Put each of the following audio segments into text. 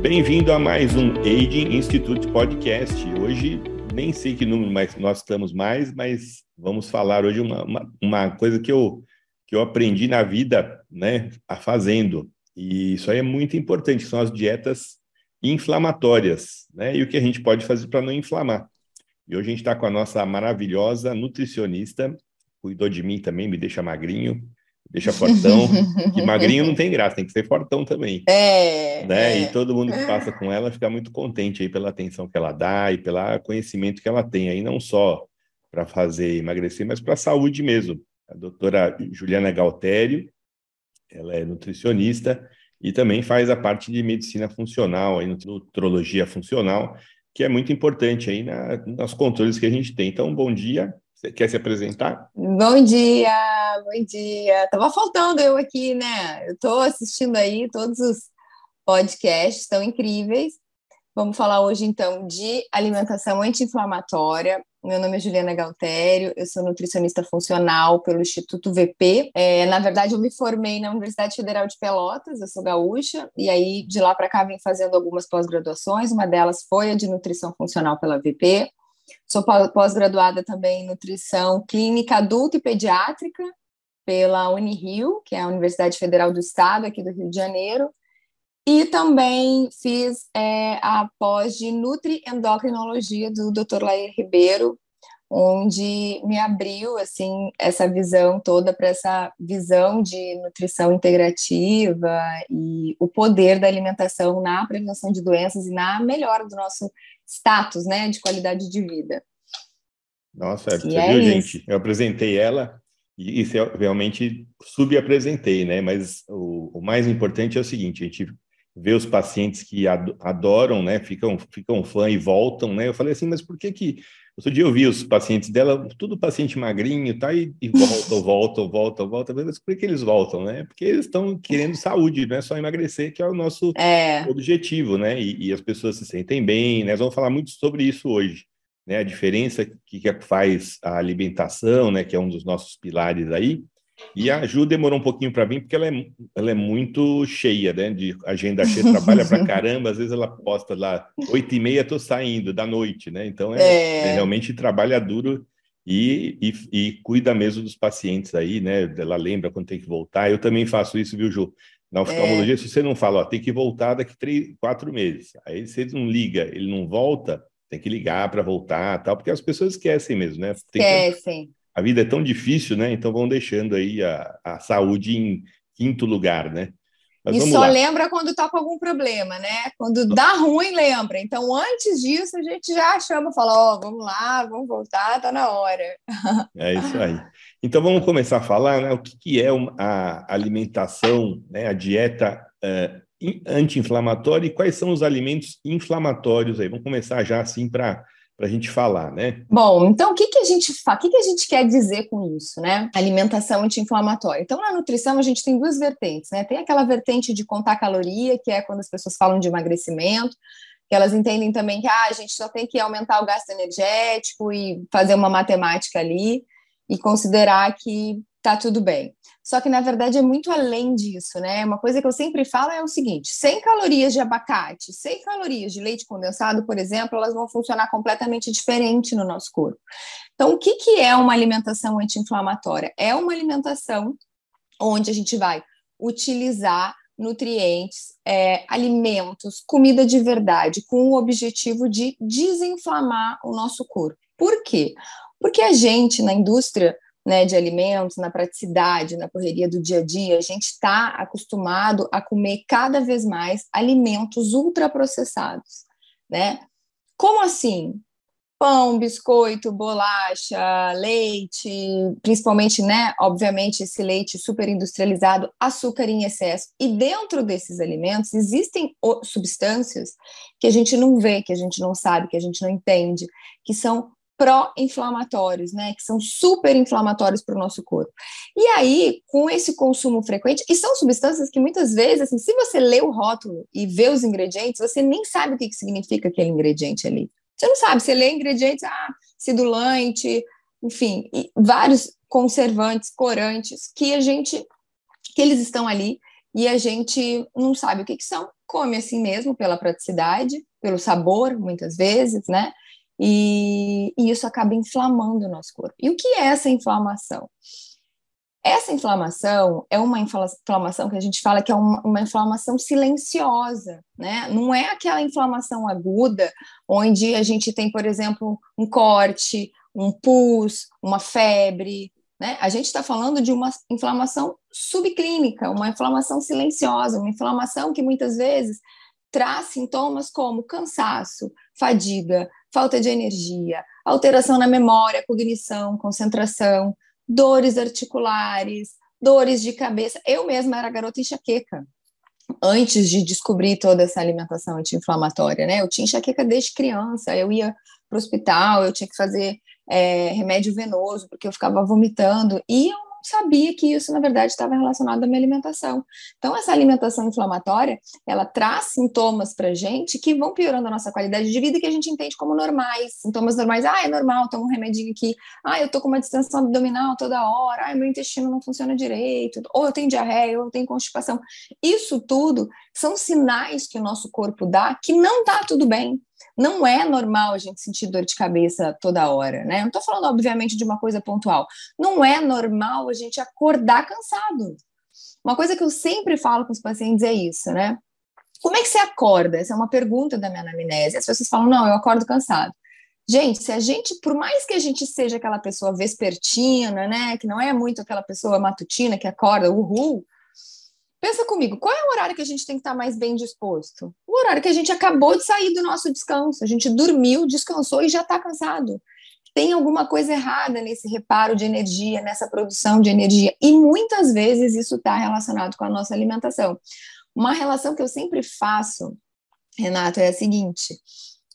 Bem-vindo a mais um Aging Institute Podcast. Hoje, nem sei que número mais nós estamos mais, mas vamos falar hoje uma, uma, uma coisa que eu, que eu aprendi na vida, né, a fazendo. E isso aí é muito importante, são as dietas inflamatórias, né, e o que a gente pode fazer para não inflamar. E hoje a gente está com a nossa maravilhosa nutricionista, cuidou de mim também, me deixa magrinho, deixa fortão, que magrinho não tem graça, tem que ser fortão também. É, né? é. E todo mundo que passa com ela fica muito contente aí pela atenção que ela dá e pelo conhecimento que ela tem aí, não só para fazer emagrecer, mas para a saúde mesmo. A doutora Juliana Galtério, ela é nutricionista e também faz a parte de medicina funcional, aí, nutrologia funcional, que é muito importante aí na, nos controles que a gente tem. Então, bom dia, você quer se apresentar? Bom dia, bom dia. Tava faltando eu aqui, né? Eu estou assistindo aí todos os podcasts, estão incríveis. Vamos falar hoje, então, de alimentação anti-inflamatória. Meu nome é Juliana Galtério, eu sou nutricionista funcional pelo Instituto VP. É, na verdade, eu me formei na Universidade Federal de Pelotas, eu sou gaúcha, e aí de lá para cá vim fazendo algumas pós-graduações. Uma delas foi a de nutrição funcional pela VP. Sou pós-graduada também em nutrição clínica adulta e pediátrica pela Unirio, que é a Universidade Federal do Estado aqui do Rio de Janeiro. E também fiz é, a pós de Nutri-Endocrinologia do Dr. Lair Ribeiro, onde me abriu assim essa visão toda para essa visão de nutrição integrativa e o poder da alimentação na prevenção de doenças e na melhora do nosso status, né, de qualidade de vida. Nossa, você é viu, isso. gente? Eu apresentei ela e, e realmente subapresentei, né? Mas o, o, mais importante é o seguinte: a gente vê os pacientes que adoram, né? Ficam, ficam fã e voltam, né? Eu falei assim, mas por que que Outro dia eu vi os pacientes dela, tudo paciente magrinho, tá? E, e voltam, voltam, voltam, voltam. Mas por que eles voltam, né? Porque eles estão querendo saúde, não é só emagrecer, que é o nosso é. objetivo, né? E, e, as pessoas se sentem bem, né? Nós vamos falar muito sobre isso hoje, né? A diferença que, que faz a alimentação, né? Que é um dos nossos pilares aí, e a Ju demorou um pouquinho para vir, porque ela é, ela é muito cheia, né? De agenda cheia, trabalha para caramba. Às vezes ela posta lá, oito e meia estou saindo da noite, né? Então é, é. é realmente trabalha duro e, e, e, cuida mesmo dos pacientes aí, né? Ela lembra quando tem que voltar. Eu também faço isso, viu, Ju? Na oftalmologia, é. se você não fala, ó, tem que voltar daqui três, quatro meses. Aí se ele não liga, ele não volta, tem que ligar para voltar, tal, porque as pessoas esquecem mesmo, né? Tem esquecem. Que a vida é tão difícil, né? Então vão deixando aí a, a saúde em quinto lugar, né? Mas e só lá. lembra quando tá com algum problema, né? Quando dá ruim, lembra. Então, antes disso, a gente já chama, fala, ó, oh, vamos lá, vamos voltar, tá na hora. É isso aí. Então, vamos começar a falar, né? O que, que é a alimentação, né? A dieta uh, anti-inflamatória e quais são os alimentos inflamatórios aí. Vamos começar já assim para para a gente falar, né? Bom, então o que, que a gente faz? O que, que a gente quer dizer com isso, né? Alimentação anti-inflamatória. Então, na nutrição, a gente tem duas vertentes, né? Tem aquela vertente de contar caloria, que é quando as pessoas falam de emagrecimento, que elas entendem também que ah, a gente só tem que aumentar o gasto energético e fazer uma matemática ali e considerar que tá tudo bem. Só que, na verdade, é muito além disso, né? Uma coisa que eu sempre falo é o seguinte: 100 calorias de abacate, 100 calorias de leite condensado, por exemplo, elas vão funcionar completamente diferente no nosso corpo. Então, o que, que é uma alimentação anti-inflamatória? É uma alimentação onde a gente vai utilizar nutrientes, é, alimentos, comida de verdade, com o objetivo de desinflamar o nosso corpo. Por quê? Porque a gente, na indústria né, de alimentos, na praticidade, na correria do dia a dia, a gente está acostumado a comer cada vez mais alimentos ultraprocessados, né? Como assim? Pão, biscoito, bolacha, leite, principalmente, né, obviamente, esse leite super industrializado, açúcar em excesso. E dentro desses alimentos existem substâncias que a gente não vê, que a gente não sabe, que a gente não entende, que são pró-inflamatórios, né, que são super inflamatórios para o nosso corpo. E aí, com esse consumo frequente, e são substâncias que muitas vezes, assim, se você lê o rótulo e vê os ingredientes, você nem sabe o que, que significa aquele ingrediente ali. Você não sabe, você lê ingredientes, ah, sidulante, enfim, vários conservantes, corantes, que a gente, que eles estão ali e a gente não sabe o que, que são, come assim mesmo, pela praticidade, pelo sabor, muitas vezes, né? E, e isso acaba inflamando o nosso corpo. E o que é essa inflamação? Essa inflamação é uma inflamação que a gente fala que é uma, uma, inflamação silenciosa, né? Não é aquela inflamação aguda, onde a gente tem, por exemplo, um corte, um pus, uma febre, né? A gente está falando de uma inflamação subclínica, uma inflamação silenciosa, uma inflamação que muitas vezes traz sintomas como cansaço, fadiga, falta de energia, alteração na memória, cognição, concentração, dores articulares, dores de cabeça. Eu mesma era garota enxaqueca antes de descobrir toda essa alimentação anti-inflamatória, né? Eu tinha enxaqueca desde criança, eu ia para o hospital, eu tinha que fazer é, remédio venoso, porque eu ficava vomitando, e eu sabia que isso, na verdade, estava relacionado à minha alimentação. Então, essa alimentação inflamatória, ela traz sintomas para a gente que vão piorando a nossa qualidade de vida que a gente entende como normais. Sintomas normais, ah, é normal, tomo um remedinho aqui, ah, eu tô com uma distensão abdominal toda hora, ah, meu intestino não funciona direito, ou eu tenho diarreia, ou eu tenho constipação. Isso tudo são sinais que o nosso corpo dá que não está tudo bem, não é normal a gente sentir dor de cabeça toda hora, né? Não estou falando, obviamente, de uma coisa pontual. Não é normal a gente acordar cansado. Uma coisa que eu sempre falo com os pacientes é isso, né? Como é que você acorda? Essa é uma pergunta da minha anamnese. As pessoas falam, não, eu acordo cansado. Gente, se a gente, por mais que a gente seja aquela pessoa vespertina, né, que não é muito aquela pessoa matutina que acorda, uhul, Pensa comigo, qual é o horário que a gente tem que estar mais bem disposto? O horário que a gente acabou de sair do nosso descanso, a gente dormiu, descansou e já está cansado. Tem alguma coisa errada nesse reparo de energia, nessa produção de energia, e muitas vezes isso está relacionado com a nossa alimentação. Uma relação que eu sempre faço, Renato, é a seguinte: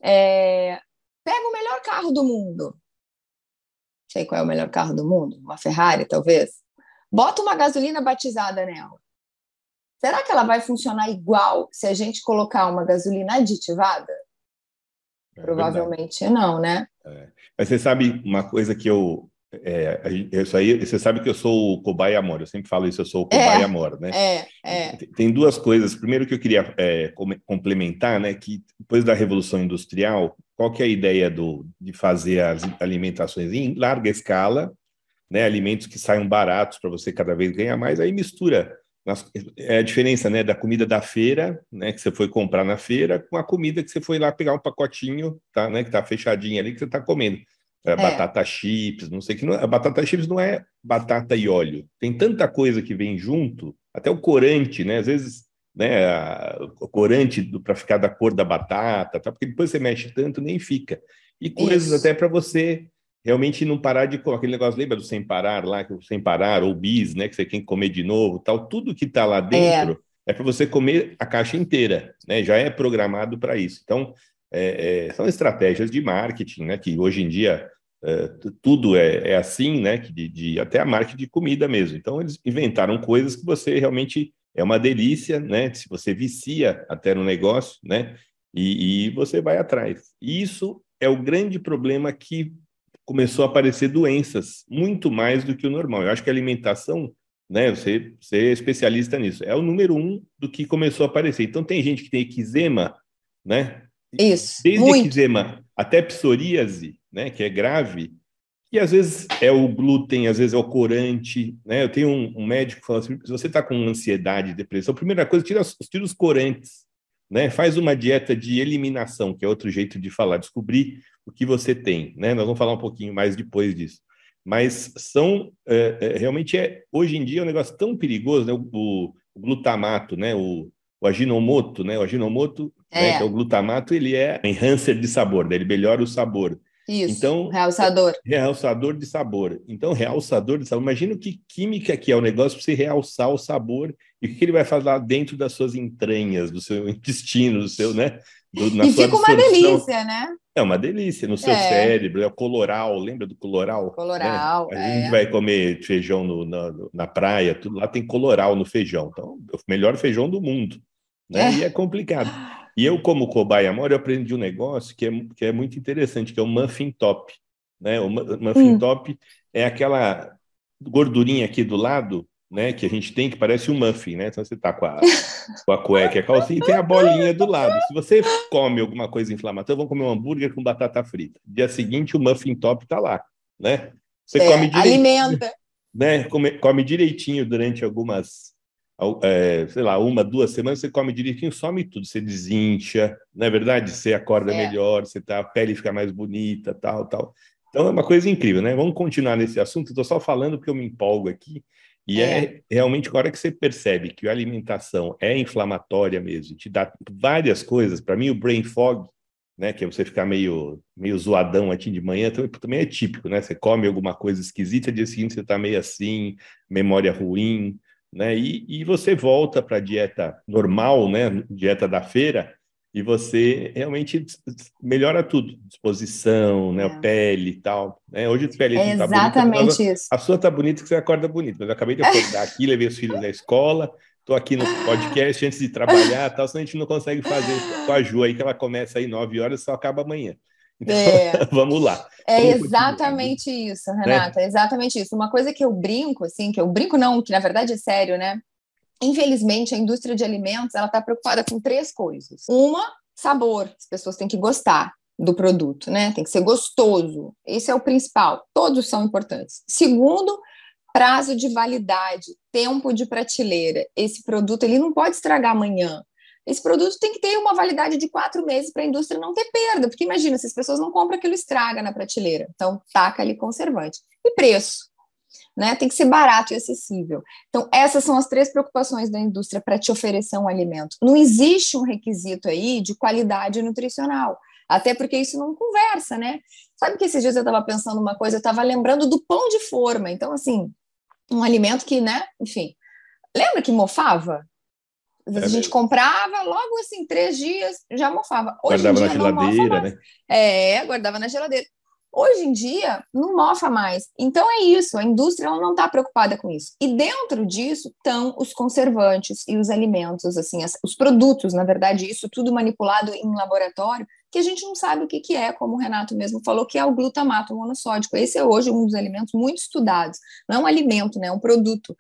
é, pega o melhor carro do mundo. Sei qual é o melhor carro do mundo? Uma Ferrari, talvez. Bota uma gasolina batizada nela Será que ela vai funcionar igual se a gente colocar uma gasolina aditivada? É Provavelmente verdade. não, né? É. Mas você sabe uma coisa que eu. É, isso aí, você sabe que eu sou o cobaia amor, eu sempre falo isso, eu sou o cobaia é, amor, né? É, é. Tem duas coisas. Primeiro que eu queria complementar, né? Que depois da Revolução Industrial, qual que é a ideia do, de fazer as alimentações em larga escala, né? Alimentos que saiam baratos para você cada vez ganhar mais, aí mistura é a diferença né, da comida da feira, né, que você foi comprar na feira, com a comida que você foi lá pegar um pacotinho, tá, né, que está fechadinho ali, que você está comendo. É, é. Batata chips, não sei que. Não, a batata chips não é batata e óleo. Tem tanta coisa que vem junto, até o corante, né? Às vezes, né, a, o corante para ficar da cor da batata, tá? porque depois você mexe tanto, nem fica. E coisas Isso. até para você realmente não parar de aquele negócio, lembra do sem parar lá, que sem parar, ou bis, né, que você tem que comer de novo, tal, tudo que está lá dentro é, é para você comer a caixa inteira, né, já é programado para isso. Então, é, é, são estratégias de marketing, né, que hoje em dia é, tudo é, é, assim, né, de, de, até a marca de comida mesmo. Então, eles inventaram coisas que você realmente é uma delícia, né, se você vicia até no negócio, né, e, e você vai atrás. E isso é o grande problema que começou a aparecer doenças, muito mais do que o normal. Eu acho que a alimentação, né, você, você é especialista nisso, é o número um do que começou a aparecer. Então, tem gente que tem eczema, né? Isso, Desde muito. eczema até psoríase, né, que é grave, e às vezes é o glúten, às vezes é o corante, né? Eu tenho um, um médico que fala assim, se você está com ansiedade, depressão, a primeira coisa, tira, tira os corantes, né? Faz uma dieta de eliminação, que é outro jeito de falar, descobrir o que você tem, né? Nós vamos falar um pouquinho mais depois disso. Mas são é, é, realmente é hoje em dia é um negócio tão perigoso, né? O, o glutamato, né? O, o aginomoto, né? O aginomoto, é. Né? que é o glutamato, ele é enhancer de sabor, né? ele melhora o sabor. Isso, então, realçador. Realçador de sabor. Então, realçador de sabor. Imagina que química que é o negócio para você realçar o sabor e o que ele vai fazer lá dentro das suas entranhas, do seu intestino, do seu, né? Do, e fica uma delícia, né? É uma delícia no seu é. cérebro, é o coloral, lembra do coloral? Coloral. Né? A é. gente vai comer feijão no, na, na praia, tudo lá tem coloral no feijão. Então, o melhor feijão do mundo. né? É. E é complicado. E eu, como cobaia mora, eu aprendi um negócio que é, que é muito interessante, que é o muffin top. Né? O muffin hum. top é aquela gordurinha aqui do lado, né? Que a gente tem que parece um muffin, né? Então você tá com a, com a cueca e a calcinha e tem a bolinha do lado. Se você come alguma coisa inflamatória, vamos comer um hambúrguer com batata frita. Dia seguinte o muffin top tá lá, né? Você é, come direitinho, alimenta. Né? Come, come direitinho durante algumas é, sei lá, uma, duas semanas, você come direitinho, some tudo, você desincha, não é verdade? Você acorda é. melhor, você tá, a pele fica mais bonita, tal, tal. Então é uma coisa incrível, né? Vamos continuar nesse assunto, estou só falando porque eu me empolgo aqui, e é. é realmente a hora que você percebe que a alimentação é inflamatória mesmo, te dá várias coisas, para mim o brain fog, né, que é você ficar meio, meio zoadão aqui de manhã, também, é típico, né? Você come alguma coisa esquisita, dia seguinte você está meio assim, memória ruim, né? E, e você volta para a dieta normal, né? Dieta da feira, e você realmente melhora tudo, disposição, né? É. Pele e tal. Né? Hoje a pele é tá exatamente bonita, isso. A sua tá bonita que você acorda bonito, mas eu acabei de acordar aqui, levei os filhos na escola, estou aqui no podcast antes de trabalhar, tal, senão a gente não consegue fazer com a Ju aí que ela começa aí nove horas, só acaba amanhã. Então, é. vamos lá. É vamos exatamente continuar. isso, né? Renata, é exatamente isso. Uma coisa que eu brinco, assim, que eu brinco não, que na verdade é sério, né? Infelizmente, a indústria de alimentos, ela está preocupada com três coisas. Uma, sabor. As pessoas têm que gostar do produto, né? Tem que ser gostoso. Esse é o principal. Todos são importantes. Segundo, prazo de validade, tempo de prateleira. Esse produto ele não pode estragar amanhã. Esse produto tem que ter uma validade de quatro meses para a indústria não ter perda, porque imagina, se as pessoas não compram, aquilo estraga na prateleira. Então, taca ali conservante. E preço. Né? Tem que ser barato e acessível. Então, essas são as três preocupações da indústria para te oferecer um alimento. Não existe um requisito aí de qualidade nutricional, até porque isso não conversa, né? Sabe que esses dias eu estava pensando uma coisa, eu estava lembrando do pão de forma. Então, assim, um alimento que, né, enfim. Lembra que mofava? É a gente comprava, logo assim, três dias, já mofava. Hoje guardava na geladeira, né? É, guardava na geladeira. Hoje em dia, não mofa mais. Então é isso, a indústria não está preocupada com isso. E dentro disso estão os conservantes e os alimentos, assim, as, os produtos, na verdade, isso tudo manipulado em laboratório, que a gente não sabe o que, que é, como o Renato mesmo falou, que é o glutamato monossódico. Esse é hoje um dos alimentos muito estudados. Não é um alimento, né? É um produto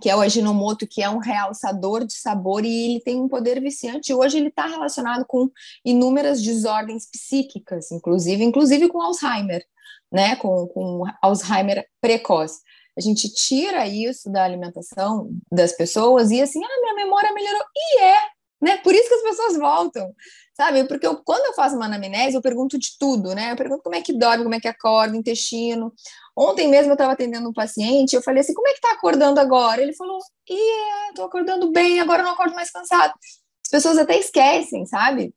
que é o aginomoto, que é um realçador de sabor e ele tem um poder viciante. Hoje ele está relacionado com inúmeras desordens psíquicas, inclusive, inclusive com Alzheimer, né? Com, com Alzheimer precoce. A gente tira isso da alimentação das pessoas e assim, ah, minha memória melhorou. E é, né? Por isso que as pessoas voltam, sabe? Porque eu, quando eu faço uma anamnese, eu pergunto de tudo, né? Eu pergunto como é que dorme, como é que acorda, intestino. Ontem mesmo eu estava atendendo um paciente, eu falei assim, como é que tá acordando agora? Ele falou, ih, tô acordando bem, agora não acordo mais cansado. As pessoas até esquecem, sabe?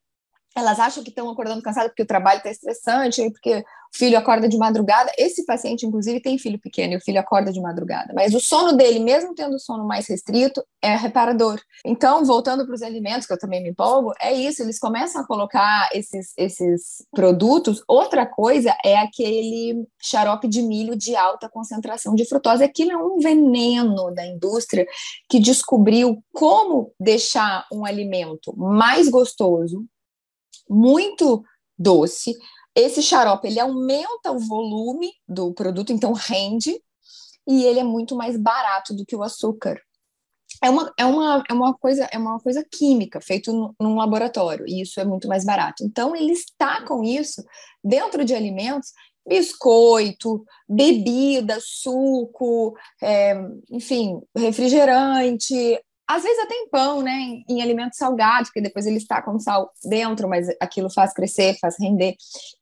Elas acham que estão acordando cansado porque o trabalho está estressante, porque o filho acorda de madrugada. Esse paciente, inclusive, tem filho pequeno e o filho acorda de madrugada. Mas o sono dele, mesmo tendo sono mais restrito, é reparador. Então, voltando para os alimentos, que eu também me empolgo, é isso, eles começam a colocar esses, esses produtos. Outra coisa é aquele xarope de milho de alta concentração de frutose. Aquilo é um veneno da indústria que descobriu como deixar um alimento mais gostoso, muito doce, esse xarope ele aumenta o volume do produto, então rende, e ele é muito mais barato do que o açúcar. É uma, é uma, é uma, coisa, é uma coisa química, feito num laboratório, e isso é muito mais barato. Então, eles tacam isso dentro de alimentos biscoito, bebida, suco, é, enfim, refrigerante, às vezes até em pão, né, em, em alimentos salgados, porque depois ele está com sal dentro, mas aquilo faz crescer, faz render.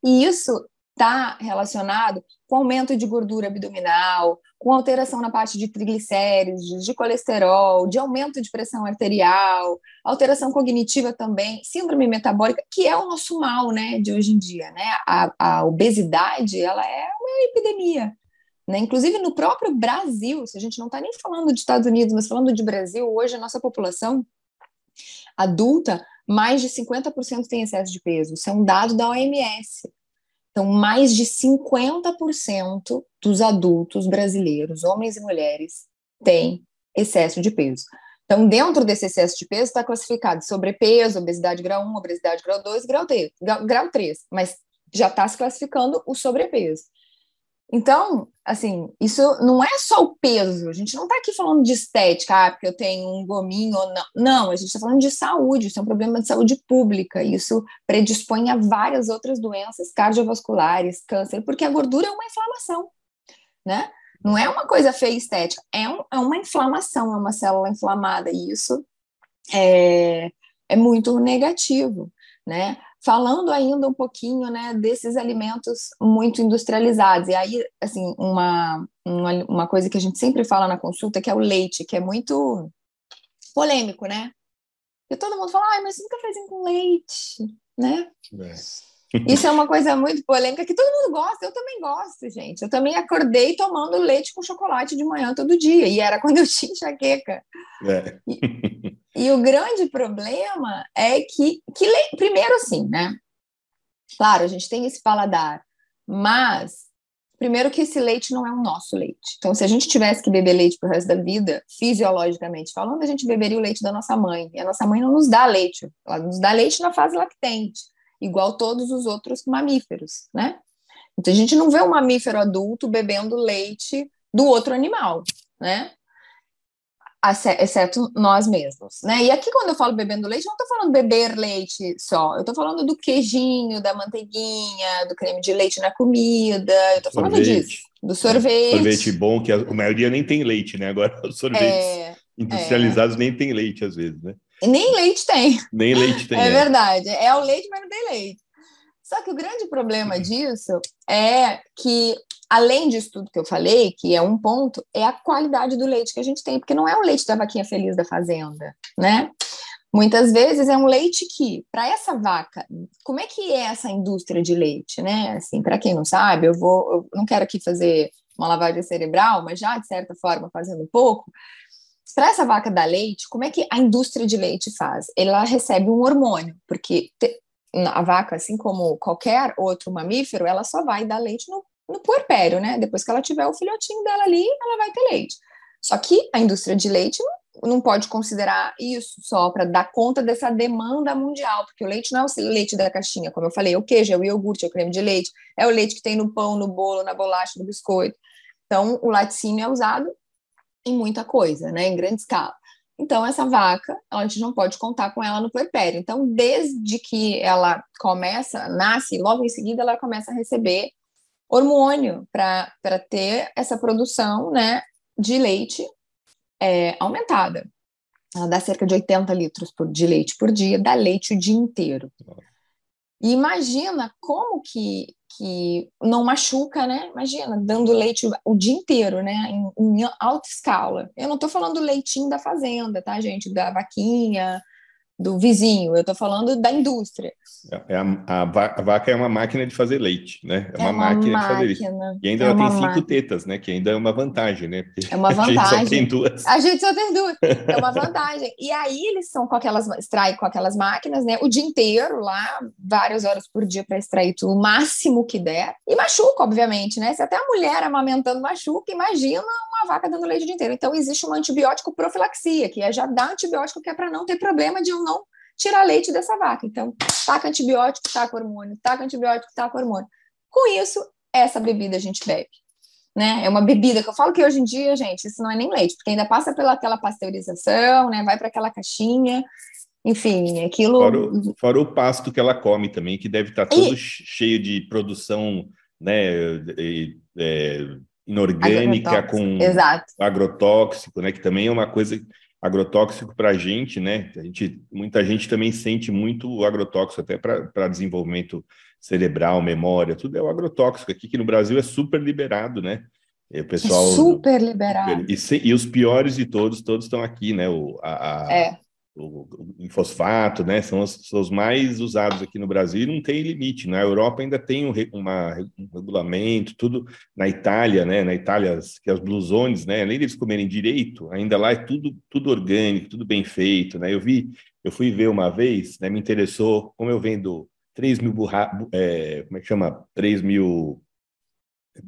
E isso está relacionado com aumento de gordura abdominal, com alteração na parte de triglicéridos, de colesterol, de aumento de pressão arterial, alteração cognitiva também, síndrome metabólica, que é o nosso mal, né, de hoje em dia, né? A, a obesidade, ela é uma epidemia. Né? Inclusive, no próprio Brasil, se a gente não está nem falando de Estados Unidos, mas falando de Brasil, hoje a nossa população adulta, mais de 50% tem excesso de peso. Isso é um dado da OMS. Então, mais de 50% dos adultos brasileiros, homens e mulheres, têm excesso de peso. Então, dentro desse excesso de peso, está classificado sobrepeso, obesidade grau 1, obesidade grau 2, grau 3, grau 3 mas já está se classificando o sobrepeso. Então, assim, isso não é só o peso, a gente não está aqui falando de estética, ah, porque eu tenho um gominho ou não. Não, a gente está falando de saúde, isso é um problema de saúde pública, isso predispõe a várias outras doenças cardiovasculares, câncer, porque a gordura é uma inflamação, né? Não é uma coisa feia estética, é, um, é uma inflamação, é uma célula inflamada, e isso é, é muito negativo, né? Falando ainda um pouquinho, né, desses alimentos muito industrializados, e aí, assim, uma, uma, uma coisa que a gente sempre fala na consulta, que é o leite, que é muito polêmico, né? E todo mundo fala, ah, mas nunca fazem com leite, né? É. Isso é uma coisa muito polêmica que todo mundo gosta, eu também gosto, gente. Eu também acordei tomando leite com chocolate de manhã todo dia, e era quando eu tinha enxaqueca. É. E, e, o grande problema é que, que primeiro assim, né? Claro, a gente tem esse paladar, mas primeiro que esse leite não é o nosso leite. Então, se a gente tivesse que beber leite pro resto da vida, fisiologicamente falando, a gente beberia o leite da nossa mãe. E a nossa mãe não nos dá leite, ela nos dá leite na fase lactente igual todos os outros mamíferos, né? Então a gente não vê um mamífero adulto bebendo leite do outro animal, né? Exceto nós mesmos, né? E aqui, quando eu falo bebendo leite, não estou falando beber leite só, eu estou falando do queijinho, da manteiguinha, do creme de leite na comida, eu estou falando disso, do sorvete. Sorvete bom, que a maioria nem tem leite, né? Agora, os sorvetes é, industrializados é. nem tem leite, às vezes, né? Nem leite tem. Nem leite tem. É, é verdade. É o leite, mas não tem leite. Só que o grande problema disso é que, além disso tudo que eu falei, que é um ponto, é a qualidade do leite que a gente tem, porque não é o leite da vaquinha feliz da fazenda, né? Muitas vezes é um leite que, para essa vaca, como é que é essa indústria de leite, né? Assim, para quem não sabe, eu vou, eu não quero aqui fazer uma lavagem cerebral, mas já de certa forma fazendo um pouco, para essa vaca dar leite, como é que a indústria de leite faz? Ela recebe um hormônio, porque te, a vaca, assim como qualquer outro mamífero, ela só vai dar leite no, no puerpério, né? Depois que ela tiver o filhotinho dela ali, ela vai ter leite. Só que a indústria de leite não, não pode considerar isso só para dar conta dessa demanda mundial, porque o leite não é o leite da caixinha, como eu falei, é o queijo, é o iogurte, é o creme de leite, é o leite que tem no pão, no bolo, na bolacha, no biscoito. Então, o laticínio é usado em muita coisa, né, em grande escala. Então, essa vaca, a gente não pode contar com ela no puerpério. Então, desde que ela começa, nasce, logo em seguida ela começa a receber hormônio para ter essa produção né, de leite é, aumentada. Ela dá cerca de 80 litros por, de leite por dia, dá leite o dia inteiro. E imagina como que que não machuca, né? Imagina, dando leite o dia inteiro, né? Em, em alta escala. Eu não estou falando leitinho da fazenda, tá, gente? Da vaquinha, do vizinho, eu estou falando da indústria. É, é a, a, a, vaca é uma máquina de fazer leite, né? É uma, é uma máquina, máquina, de fazer leite. E ainda é ela tem cinco máquina. tetas, né? Que ainda é uma vantagem, né? Porque é uma vantagem. A gente só tem duas. A gente só tem duas. É uma vantagem. E aí eles são com aquelas, extraem com aquelas máquinas, né? O dia inteiro lá, várias horas por dia para extrair tudo, o máximo que der. E machuca, obviamente, né? Se até a mulher amamentando machuca, imagina uma vaca dando leite o dia inteiro. Então existe um antibiótico profilaxia, que é já dar antibiótico que é para não ter problema de um não tirar leite dessa vaca. Então, taca antibiótico, taca hormônio, taca antibiótico, taca hormônio. Com isso, essa bebida a gente bebe. Né? É uma bebida que eu falo que hoje em dia, gente, isso não é nem leite, porque ainda passa pela aquela pasteurização, né? Vai para aquela caixinha, enfim, aquilo. Fora o, fora o, pasto que ela come também, que deve estar tá todo e... cheio de produção, né? É, inorgânica agrotóxico. com Exato. agrotóxico, né? Que também é uma coisa agrotóxico para a gente, né? A gente, muita gente também sente muito agrotóxico até para desenvolvimento cerebral, memória, tudo é o agrotóxico aqui que no Brasil é super liberado, né? E o pessoal super liberado. E, e, os piores de todos, todos estão aqui, né? O, a, a, é o, fosfato, né, são os, são os, mais usados aqui no Brasil e não tem limite. Na Europa ainda tem um, uma, um regulamento, tudo. Na Itália, né, na Itália, que é os blue zones, né, além deles comerem direito, ainda lá é tudo, tudo orgânico, tudo bem feito, né. Eu vi, eu fui ver uma vez, né, me interessou, como eu vendo 3 mil burra, é, como é que chama? 3 mil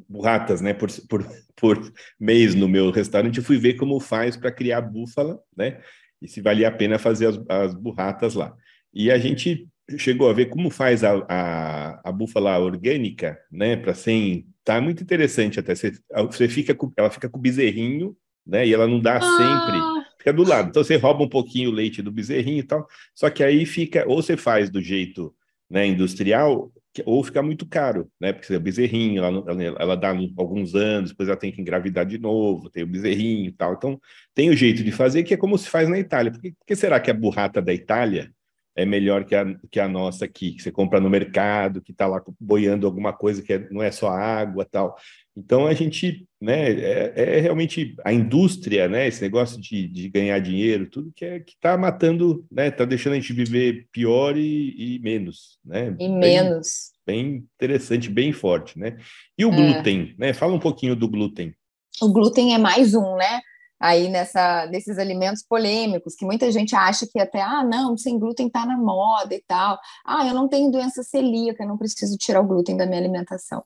burratas, né, por, por, por mês no meu restaurante, eu fui ver como faz para criar búfala, né, e se valia a pena fazer as, as burratas lá. E a gente chegou a ver como faz a, a, a búfala orgânica, né, para sem tá muito interessante até você, você fica com, ela fica com o bezerrinho, né, e ela não dá ah. sempre, fica do lado. Então você rouba um pouquinho o leite do bezerrinho e tal, só que aí fica ou você faz do jeito, né, industrial, ou fica muito caro, né? Porque o bezerrinho, ela, ela, ela, dá alguns anos, depois ela tem que engravidar de novo, tem o bezerrinho e tal. Então, tem o jeito de fazer que é como se faz na Itália. Por que, por que será que a burrata da Itália é melhor que a, que a nossa aqui, que você compra no mercado, que está lá boiando alguma coisa que é, não é só água tal. Então a gente, né, é, é, realmente a indústria, né, esse negócio de, de ganhar dinheiro, tudo que é que está matando, né, está deixando a gente viver pior e, e menos, né? E bem, menos. Bem interessante, bem forte, né? E o é. glúten, né? Fala um pouquinho do glúten. O glúten é mais um, né? aí nessa desses alimentos polêmicos, que muita gente acha que até, ah, não, sem glúten está na moda e tal. Ah, eu não tenho doença celíaca, não preciso tirar o glúten da minha alimentação.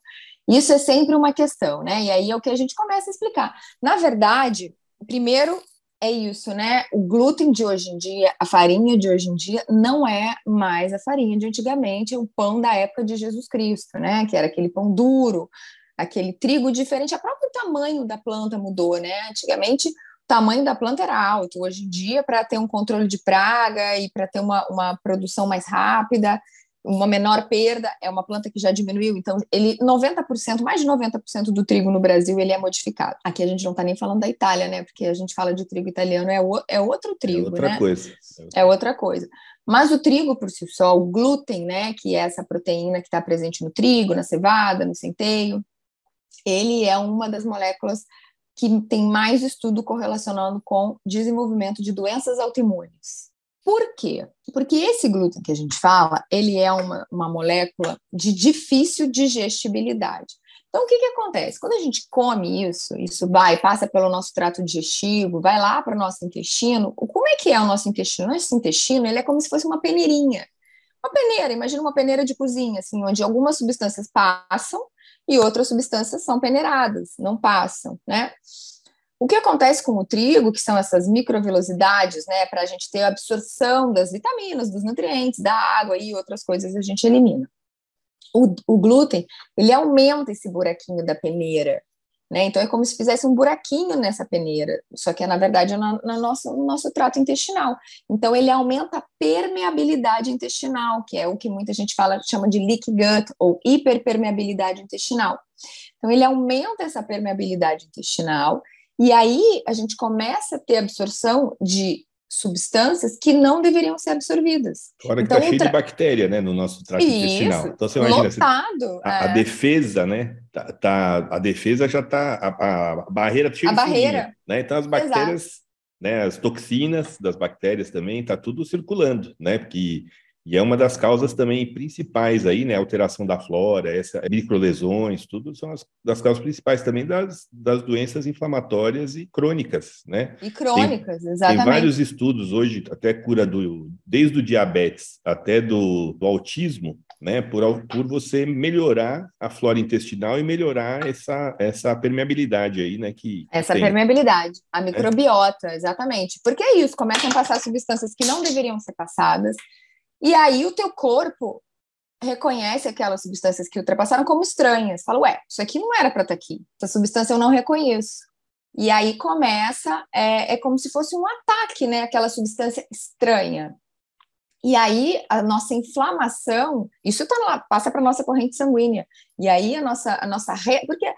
Isso é sempre uma questão, né? E aí é o que a gente começa a explicar. Na verdade, primeiro é isso, né? O glúten de hoje em dia, a farinha de hoje em dia, não é mais a farinha de antigamente, é o pão da época de Jesus Cristo, né? Que era aquele pão duro, aquele trigo diferente, o próprio tamanho da planta mudou, né? Antigamente o tamanho da planta era alto, hoje em dia, para ter um controle de praga e para ter uma, uma produção mais rápida, uma menor perda, é uma planta que já diminuiu, então ele 90%, mais de 90% do trigo no Brasil ele é modificado. Aqui a gente não está nem falando da Itália, né? Porque a gente fala de trigo italiano, é, o, é outro trigo, é outra né? Coisa. É outra coisa. Mas o trigo por si só, o glúten, né, que é essa proteína que está presente no trigo, na cevada, no centeio, ele é uma das moléculas que tem mais estudo correlacionando com desenvolvimento de doenças autoimunes. Por quê? Porque esse glúten que a gente fala, ele é uma, uma molécula de difícil digestibilidade. Então, o que, que acontece? Quando a gente come isso, isso vai, passa pelo nosso trato digestivo, vai lá para o nosso intestino. Como é que é o nosso intestino? Nosso intestino ele é como se fosse uma peneirinha. Uma peneira, imagina uma peneira de cozinha, assim, onde algumas substâncias passam e outras substâncias são peneiradas, não passam, né? O que acontece com o trigo, que são essas microvelocidades, né, para a gente ter a absorção das vitaminas, dos nutrientes, da água e outras coisas a gente elimina. O, o glúten, ele aumenta esse buraquinho da peneira, né? Então é como se fizesse um buraquinho nessa peneira, só que é, na verdade é no, no, nosso, no nosso trato intestinal. Então ele aumenta a permeabilidade intestinal, que é o que muita gente fala, chama de leak gut ou hiperpermeabilidade intestinal. Então ele aumenta essa permeabilidade intestinal e aí a gente começa a ter absorção de substâncias que não deveriam ser absorvidas. Fora que está então, cheio tra... de bactéria, né, no nosso trato Isso, intestinal. Então você imagina, lotado, a, é. a, defesa, né, tá, tá, a defesa já está, a, a, barreira tá cheia a barreira. né, então as bactérias, Exato. né, as toxinas das bactérias também, está tudo circulando, né, porque e é uma das causas também principais aí, né? Alteração da flora, essa microlesões, tudo são as das causas principais também das, das doenças inflamatórias e crônicas, né? E crônicas, tem, exatamente. Tem vários estudos hoje, até cura do desde o diabetes até do, do autismo, né? Por, por você melhorar a flora intestinal e melhorar essa, essa permeabilidade aí, né? Que essa tem. permeabilidade, a é. microbiota, é. exatamente. Porque é isso, começam a passar substâncias que não deveriam ser passadas e aí o teu corpo reconhece aquelas substâncias que ultrapassaram como estranhas. Fala, ué, isso aqui não era para estar tá aqui. Essa substância eu não reconheço. E aí começa, é, é como se fosse um ataque, né? Aquela substância estranha. E aí a nossa inflamação, isso tá lá, passa para nossa corrente sanguínea. E aí a nossa, a nossa re... porque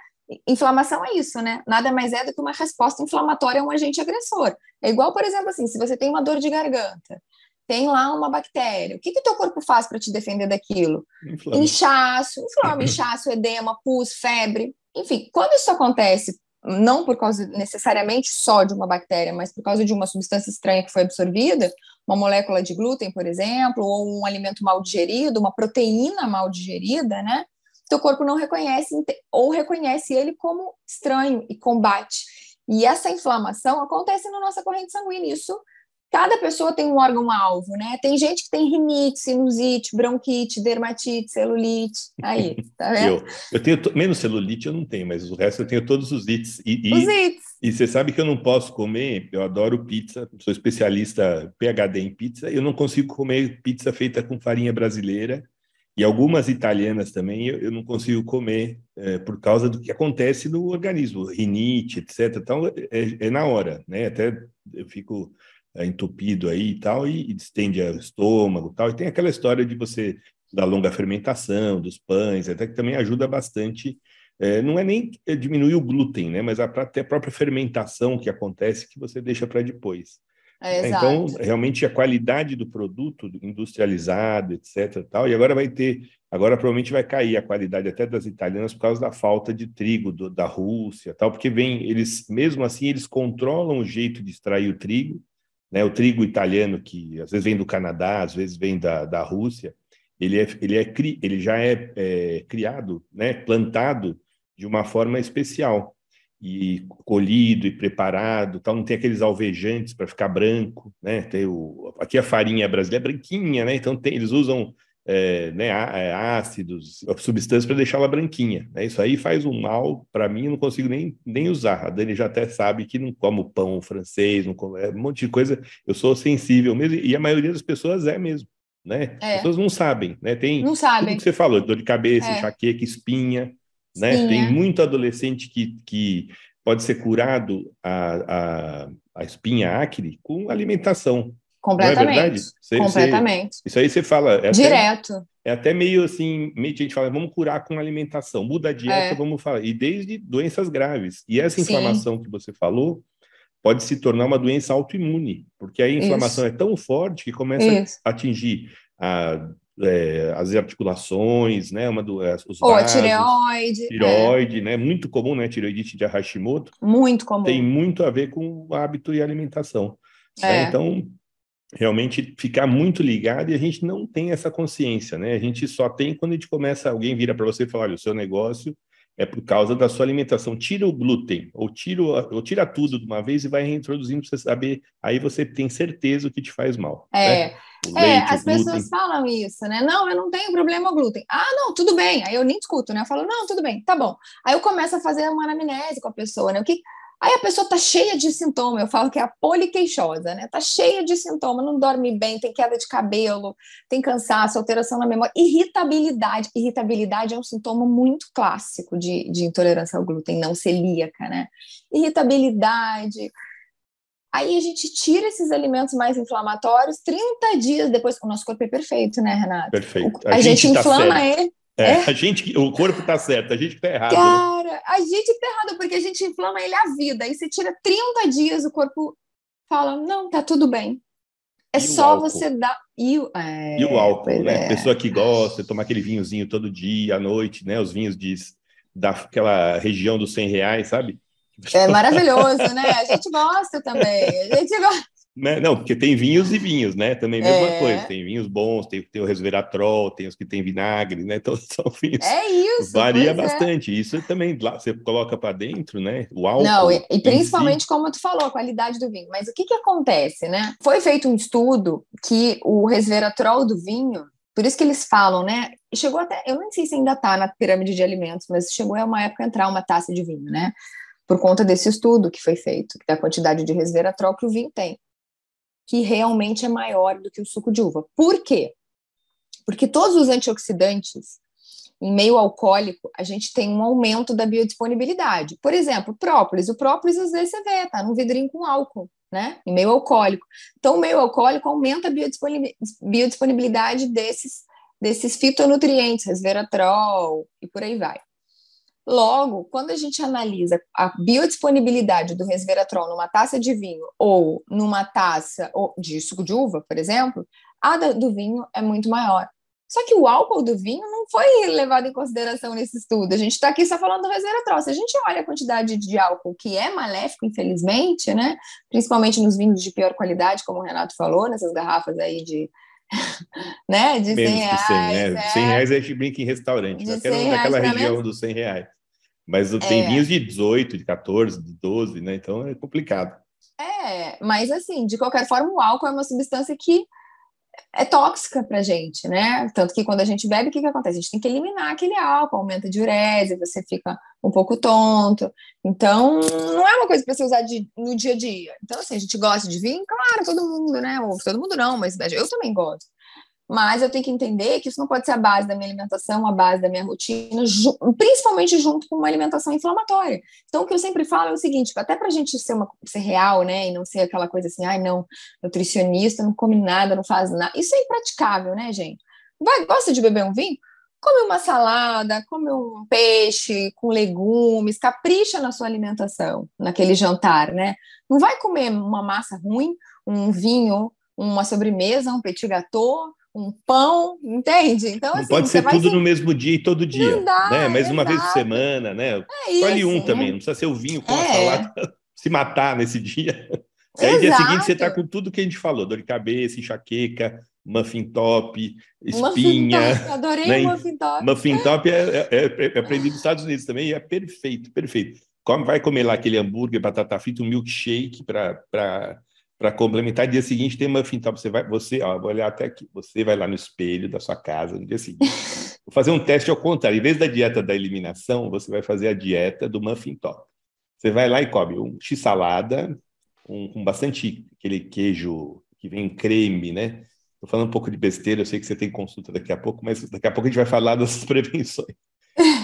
inflamação é isso, né? Nada mais é do que uma resposta inflamatória a um agente agressor. É igual, por exemplo, assim, se você tem uma dor de garganta tem lá uma bactéria. O que, que o teu corpo faz para te defender daquilo? Inflama. Inchaço, inflama, inchaço, edema, pus, febre. Enfim, quando isso acontece, não por causa necessariamente só de uma bactéria, mas por causa de uma substância estranha que foi absorvida, uma molécula de glúten, por exemplo, ou um alimento mal digerido, uma proteína mal digerida, né? Teu corpo não reconhece ou reconhece ele como estranho e combate. E essa inflamação acontece na nossa corrente sanguínea. Isso cada pessoa tem um órgão-alvo, né? Tem gente que tem rinite, sinusite, bronquite, dermatite, celulite. Aí, tá vendo? Eu, eu tenho menos celulite, eu não tenho, mas o resto eu tenho todos os ites. E, os ites. E você sabe que eu não posso comer, eu adoro pizza, sou especialista PhD em pizza, eu não consigo comer pizza feita com farinha brasileira. E algumas italianas também eu, eu não consigo comer é, por causa do que acontece no organismo, rinite, etc. Então, é, é na hora, né? Até eu fico é, entupido aí e tal, e, e distende o estômago e tal. E tem aquela história de você da longa fermentação, dos pães, até que também ajuda bastante. É, não é nem diminuir o glúten, né? Mas até a própria fermentação que acontece que você deixa para depois. É, então, realmente a qualidade do produto industrializado, etc. Tal, e agora vai ter, agora provavelmente vai cair a qualidade até das italianas por causa da falta de trigo do, da Rússia, tal, porque vem eles, mesmo assim, eles controlam o jeito de extrair o trigo né? O trigo italiano, que às vezes vem do Canadá, às vezes vem da, da Rússia, ele, é, ele, é, ele já é, é criado, né? plantado de uma forma especial e colhido e preparado, tal, não tem aqueles alvejantes para ficar branco, né? Tem o, aqui a farinha brasileira é branquinha, né? Então tem, eles usam é, né, é, ácidos, substâncias para deixá-la branquinha. Né? Isso aí faz um mal para mim, eu não consigo nem, nem usar. A Dani já até sabe que não como pão francês, não como, é um monte de coisa. Eu sou sensível mesmo, e a maioria das pessoas é mesmo. Né? É. As pessoas não sabem, né? Tem não sabem. tudo que você falou, dor de cabeça, é. enxaqueca, espinha, né? Tem muito adolescente que, que pode ser curado a, a, a espinha acre com alimentação. Completamente. Não é verdade? Você, Completamente. Você, isso aí você fala. É Direto. Até, é até meio assim, meio que a gente fala, vamos curar com alimentação, muda a dieta, é. vamos falar. E desde doenças graves. E essa inflamação Sim. que você falou pode se tornar uma doença autoimune, porque a inflamação isso. é tão forte que começa isso. a atingir a, é, as articulações, né, uma do, os Ou vasos, a tireoide. Tireoide, é. né, muito comum, né, tireoidite de Hashimoto. Muito comum. Tem muito a ver com o hábito e alimentação. Né? É. Então, realmente ficar muito ligado e a gente não tem essa consciência, né? A gente só tem quando a gente começa, alguém vira para você e fala, olha, o seu negócio é por causa da sua alimentação. Tira o glúten, ou tira, ou tira tudo de uma vez e vai reintroduzindo para você saber. Aí você tem certeza o que te faz mal. É, né? é as pessoas falam isso, né? Não, eu não tenho problema com glúten. Ah, não, tudo bem. Aí eu nem discuto, né? Eu falo, não, tudo bem, tá bom. Aí eu começo a fazer uma anamnese com a pessoa, né? O que Aí a pessoa tá cheia de sintoma, eu falo que é a poliqueixosa, né? Tá cheia de sintoma, não dorme bem, tem queda de cabelo, tem cansaço, alteração na memória, irritabilidade. Irritabilidade é um sintoma muito clássico de, de intolerância ao glúten, não celíaca, né? Irritabilidade. Aí a gente tira esses alimentos mais inflamatórios, 30 dias depois. O nosso corpo é perfeito, né, Renato? Perfeito. A, a gente, gente tá inflama certo. ele. É, é, a gente, o corpo tá certo, a gente tá errado. Né? Cara, né? a gente tá errado, porque a gente inflama ele a vida. Aí você tira 30 dias, o corpo fala: não, tá tudo bem. É e só você dar. E o, é, e o álcool, né? É. Pessoa que gosta, tomar aquele vinhozinho todo dia, à noite, né? Os vinhos de, daquela região dos 100 reais, sabe? É maravilhoso, né? A gente gosta também. A gente gosta. Né? Não, porque tem vinhos e vinhos, né? Também mesma é. coisa. Tem vinhos bons, tem, tem o resveratrol, tem os que tem vinagre, né? Todos são vinhos. É isso. Varia é. bastante. É. Isso também lá você coloca para dentro, né? O álcool. Não, e, e principalmente si. como tu falou, a qualidade do vinho. Mas o que que acontece, né? Foi feito um estudo que o resveratrol do vinho, por isso que eles falam, né? Chegou até, eu não sei se ainda está na pirâmide de alimentos, mas chegou a uma época a entrar uma taça de vinho, né? Por conta desse estudo que foi feito, da quantidade de resveratrol que o vinho tem que realmente é maior do que o suco de uva. Por quê? Porque todos os antioxidantes, em meio alcoólico, a gente tem um aumento da biodisponibilidade. Por exemplo, própolis. O própolis, às vezes, você vê, tá num vidrinho com álcool, né? Em meio alcoólico. Então, o meio alcoólico aumenta a biodisponibilidade desses, desses fitonutrientes, resveratrol e por aí vai. Logo, quando a gente analisa a biodisponibilidade do resveratrol numa taça de vinho ou numa taça de suco de uva, por exemplo, a do vinho é muito maior. Só que o álcool do vinho não foi levado em consideração nesse estudo. A gente está aqui só falando do resveratrol. Se a gente olha a quantidade de álcool que é maléfico, infelizmente, né? Principalmente nos vinhos de pior qualidade, como o Renato falou, nessas garrafas aí de né? De Menos 100 reais. 100, né? é. 100 reais a gente brinca em restaurante, né? naquela região dos 100 reais. Mas tem é. vinhos de 18, de 14, de 12, né? Então é complicado. É, mas assim, de qualquer forma, o álcool é uma substância que é tóxica para gente, né? Tanto que quando a gente bebe, o que, que acontece? A gente tem que eliminar aquele álcool, aumenta a diurese, você fica um pouco tonto. Então, não é uma coisa para você usar de, no dia a dia. Então, assim, a gente gosta de vinho, claro, todo mundo, né? Ou todo mundo não, mas eu também gosto mas eu tenho que entender que isso não pode ser a base da minha alimentação, a base da minha rotina, ju principalmente junto com uma alimentação inflamatória. Então, o que eu sempre falo é o seguinte: até para a gente ser, uma, ser real, né, e não ser aquela coisa assim, ai, não, nutricionista não come nada, não faz nada. Isso é impraticável, né, gente? Vai, gosta de beber um vinho? Come uma salada, come um peixe com legumes, capricha na sua alimentação, naquele jantar, né? Não vai comer uma massa ruim, um vinho, uma sobremesa, um petit gâteau, um pão, entende? Então, assim, pode ser tudo no mesmo dia e todo dia, dá, né? Mas uma vez por semana, né? É Escolhe um também, não precisa ser o vinho com é. a salada, se matar nesse dia. E aí, dia seguinte, você está com tudo que a gente falou: dor de cabeça, enxaqueca, muffin top, espinha. Muffin top. Adorei né? muffin top. Muffin top é, é, é, é aprendido nos Estados Unidos também e é perfeito, perfeito. Come, vai comer lá aquele hambúrguer, batata frita, um milkshake para para complementar, dia seguinte tem muffin top. Você vai, você, ó, vou olhar até aqui. Você vai lá no espelho da sua casa no dia seguinte. Vou fazer um teste ao contrário. Em vez da dieta da eliminação, você vai fazer a dieta do muffin top. Você vai lá e come um x-salada, um, com bastante aquele queijo que vem em creme, né? Estou falando um pouco de besteira, eu sei que você tem consulta daqui a pouco, mas daqui a pouco a gente vai falar das prevenções.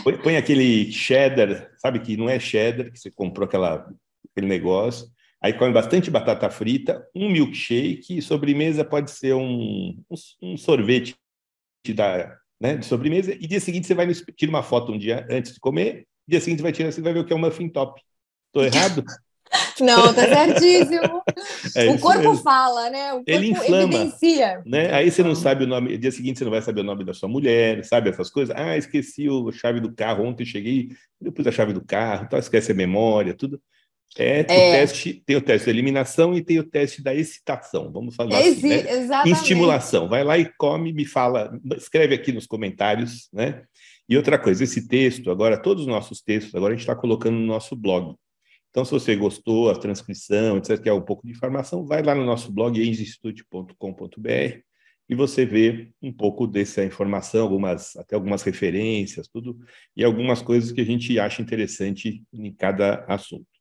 Põe, põe aquele cheddar, sabe que não é cheddar, que você comprou aquela, aquele negócio Aí come bastante batata frita, um milkshake, e sobremesa pode ser um, um, um sorvete da, né, de sobremesa, e dia seguinte você vai no, tira uma foto um dia antes de comer, dia seguinte você vai tirar, você vai ver o que é um muffin top. Estou errado? Não, tá certíssimo. É o corpo mesmo. fala, né? O corpo Ele inflama, evidencia. Né? Aí você não sabe o nome, dia seguinte você não vai saber o nome da sua mulher, sabe essas coisas? Ah, esqueci a chave do carro, ontem cheguei, depois a chave do carro, então esquece a memória, tudo. É, é. O teste, tem o teste da eliminação e tem o teste da excitação. Vamos falar Exi assim, né? Exatamente. Estimulação. Vai lá e come, me fala, escreve aqui nos comentários, né? E outra coisa, esse texto, agora, todos os nossos textos, agora a gente está colocando no nosso blog. Então, se você gostou, a transcrição, etc., quer um pouco de informação, vai lá no nosso blog, ensistute.com.br, e você vê um pouco dessa informação, algumas, até algumas referências, tudo, e algumas coisas que a gente acha interessante em cada assunto.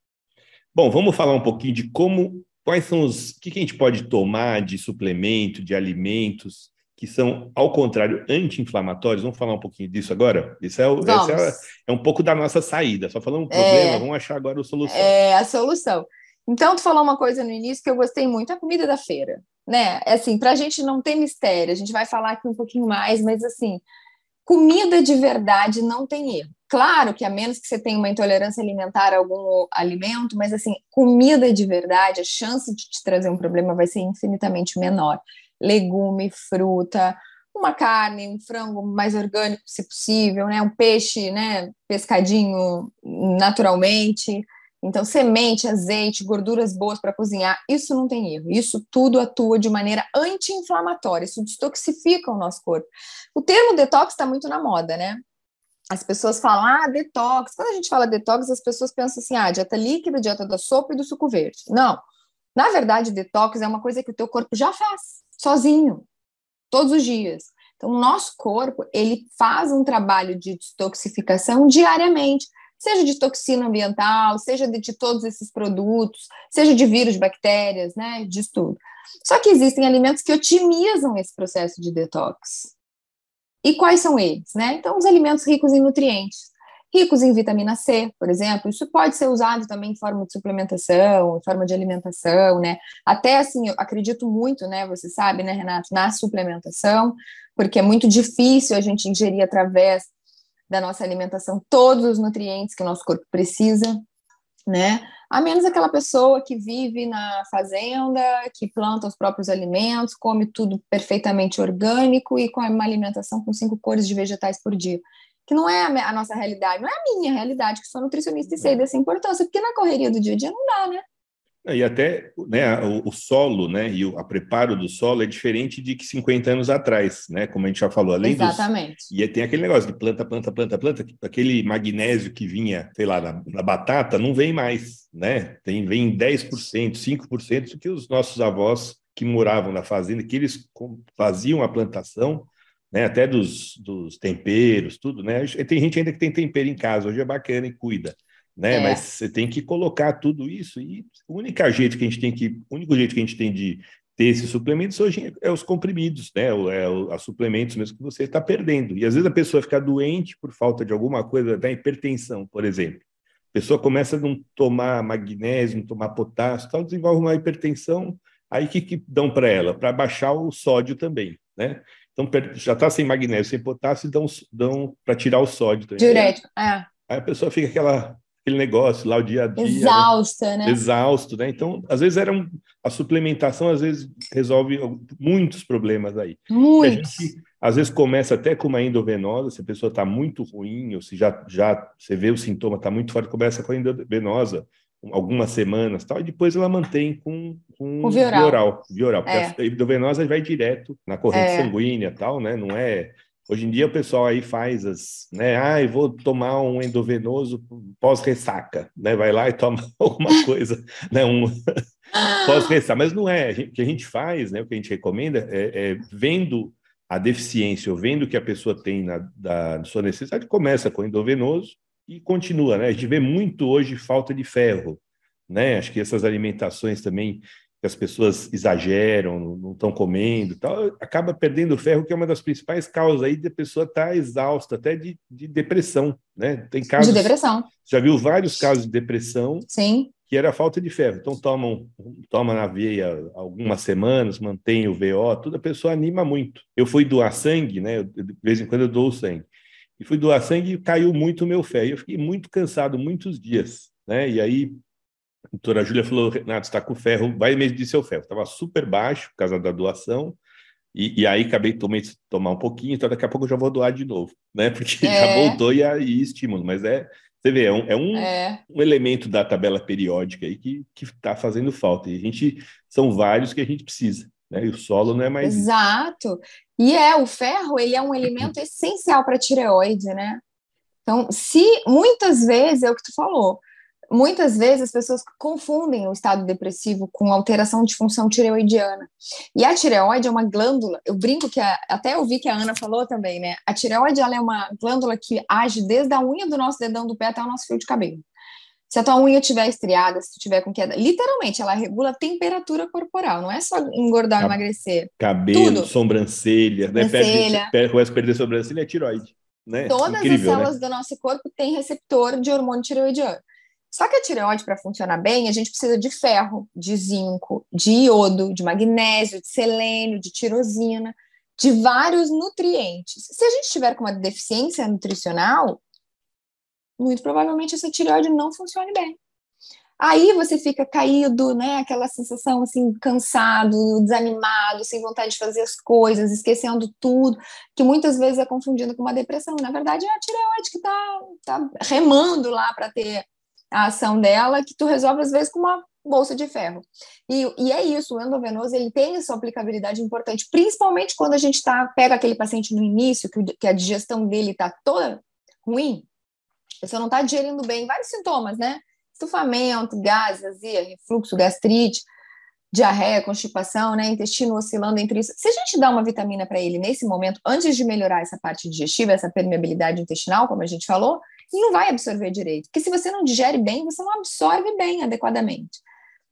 Bom, vamos falar um pouquinho de como, quais são os, o que a gente pode tomar de suplemento, de alimentos que são, ao contrário, anti-inflamatórios. Vamos falar um pouquinho disso agora? Isso é, é, é, um pouco da nossa saída. Só falando um problema, é, vamos achar agora a solução. É a solução. Então, tu falou uma coisa no início que eu gostei muito, a comida da feira, né? É assim, para a gente não ter mistério, a gente vai falar aqui um pouquinho mais, mas assim, comida de verdade não tem erro. Claro que a menos que você tenha uma intolerância alimentar a algum alimento, mas assim, comida de verdade, a chance de te trazer um problema vai ser infinitamente menor. Legume, fruta, uma carne, um frango mais orgânico, se possível, né? Um peixe, né? Pescadinho naturalmente. Então, semente, azeite, gorduras boas para cozinhar, isso não tem erro. Isso tudo atua de maneira anti-inflamatória, isso detoxifica o nosso corpo. O termo detox está muito na moda, né? As pessoas falam, ah, detox. Quando a gente fala detox, as pessoas pensam assim, ah, dieta líquida, dieta da sopa e do suco verde. Não. Na verdade, detox é uma coisa que o teu corpo já faz, sozinho, todos os dias. Então, o nosso corpo, ele faz um trabalho de detoxificação diariamente, seja de toxina ambiental, seja de, de todos esses produtos, seja de vírus, bactérias, né, de tudo. Só que existem alimentos que otimizam esse processo de detox. E quais são eles? Né? Então, os alimentos ricos em nutrientes, ricos em vitamina C, por exemplo, isso pode ser usado também em forma de suplementação, em forma de alimentação, né? Até assim, eu acredito muito, né? Você sabe, né, Renato, na suplementação, porque é muito difícil a gente ingerir através da nossa alimentação todos os nutrientes que o nosso corpo precisa, né? A menos aquela pessoa que vive na fazenda, que planta os próprios alimentos, come tudo perfeitamente orgânico e com uma alimentação com cinco cores de vegetais por dia. Que não é a, nossa realidade, não é a minha realidade, que sou nutricionista e sei dessa importância, porque na correria do dia a dia não dá, né? E até né, o, o, solo, né, e o a preparo do solo é diferente de que 50 anos atrás, né, como a gente já falou. Além Exatamente. Dos, e tem aquele negócio de planta, planta, planta, planta, aquele magnésio que vinha, sei lá, na, na batata, não vem mais, né? Tem, vem 10%, 5% do que os nossos avós que moravam na fazenda, que eles faziam a plantação, né, até dos, dos temperos, tudo, né? Tem gente ainda que tem tempero em casa, hoje é bacana e cuida né? É. Mas você tem que colocar tudo isso e o único jeito que a gente tem que, o único jeito que a gente tem de ter esses suplementos hoje é os comprimidos, né? É os suplementos mesmo que você está perdendo. E às vezes a pessoa fica doente por falta de alguma coisa, da hipertensão, por exemplo. A pessoa começa a não tomar magnésio, não tomar potássio, tal, desenvolve uma hipertensão. Aí o que, que dão para ela? Para baixar o sódio também, né? Então já está sem magnésio, sem potássio, dão, dão para tirar o sódio também. Direto, é. Aí a pessoa fica aquela aquele negócio lá o dia a dia. Né? Exausta, né? né? Exausto, né? Então, às vezes era um, a suplementação às vezes resolve muitos problemas aí. Muitos. Gente, às vezes começa até com uma endovenosa, se a pessoa está muito ruim, ou se já, já você vê o sintoma está muito forte, começa com a endovenosa algumas semanas tal, e depois ela mantém com, com o vioral. vioral, vioral porque é. a endovenosa vai direto na corrente é. sanguínea tal, né? Não é Hoje em dia o pessoal aí faz as, né? Ah, eu vou tomar um endovenoso pós-ressaca, né? Vai lá e toma alguma coisa, né? Um pós-ressaca. Mas não é. O que a gente faz, né? O que a gente recomenda é, é vendo a deficiência ou vendo que a pessoa tem na da, sua necessidade, começa com endovenoso e continua, né? A gente vê muito hoje falta de ferro, né? Acho que essas alimentações também que as pessoas exageram, não estão comendo, tal, acaba perdendo o ferro, que é uma das principais causas aí da pessoa estar tá exausta, até de, de depressão, né? Tem casos. De depressão. Já viu vários casos de depressão. Sim. Que era falta de ferro. Então tomam, toma na veia algumas semanas, mantém o VO, tudo a pessoa anima muito. Eu fui doar sangue, né? De vez em quando eu dou sangue. E fui doar sangue e caiu muito o meu ferro. Eu fiquei muito cansado, muitos dias, né? E aí doutora Júlia falou, Renato, está com ferro, vai medir seu ferro. Estava super baixo por causa da doação, e, e aí acabei tomei, tomar um pouquinho, então daqui a pouco eu já vou doar de novo, né? Porque é. já voltou e aí estímulo, mas é, você vê, é um, é um, é um, elemento da tabela periódica aí que está fazendo falta. E a gente, são vários que a gente precisa, né? E o solo não é mais. Exato. E é, o ferro, ele é um elemento essencial para a tireoide, né? Então, se muitas vezes é o que tu falou, muitas vezes as pessoas confundem o estado depressivo com alteração de função tireoidiana. E a tireoide é uma glândula, eu brinco que, a, até eu vi que a Ana falou também, né? A tireoide ela é uma glândula que age desde a unha do nosso dedão do pé até o nosso fio de cabelo. Se a tua unha estiver estriada, se tu tiver com queda, literalmente ela regula a temperatura corporal, não é só engordar ou emagrecer. Cabelo, Tudo. sobrancelha, né? Sobrancelha. Perde, começa a perder sobrancelha, é tireoide. Né? Todas Incrível, as né? células né? do nosso corpo têm receptor de hormônio tireoidiano. Só que a tireoide, para funcionar bem, a gente precisa de ferro, de zinco, de iodo, de magnésio, de selênio, de tirosina, de vários nutrientes. Se a gente estiver com uma deficiência nutricional, muito provavelmente essa tireoide não funcione bem. Aí você fica caído, né? Aquela sensação assim, cansado, desanimado, sem vontade de fazer as coisas, esquecendo tudo, que muitas vezes é confundido com uma depressão. Na verdade, é a tireoide que está tá remando lá para ter a ação dela, que tu resolve às vezes com uma bolsa de ferro. E, e é isso, o endovenoso ele tem a sua aplicabilidade importante, principalmente quando a gente tá, pega aquele paciente no início, que, que a digestão dele está toda ruim, a pessoa não está digerindo bem, vários sintomas, né? Estufamento, gás, azia, refluxo, gastrite, diarreia, constipação, né? Intestino oscilando entre isso. Se a gente dá uma vitamina para ele nesse momento, antes de melhorar essa parte digestiva, essa permeabilidade intestinal, como a gente falou, e não vai absorver direito. Porque se você não digere bem, você não absorve bem adequadamente.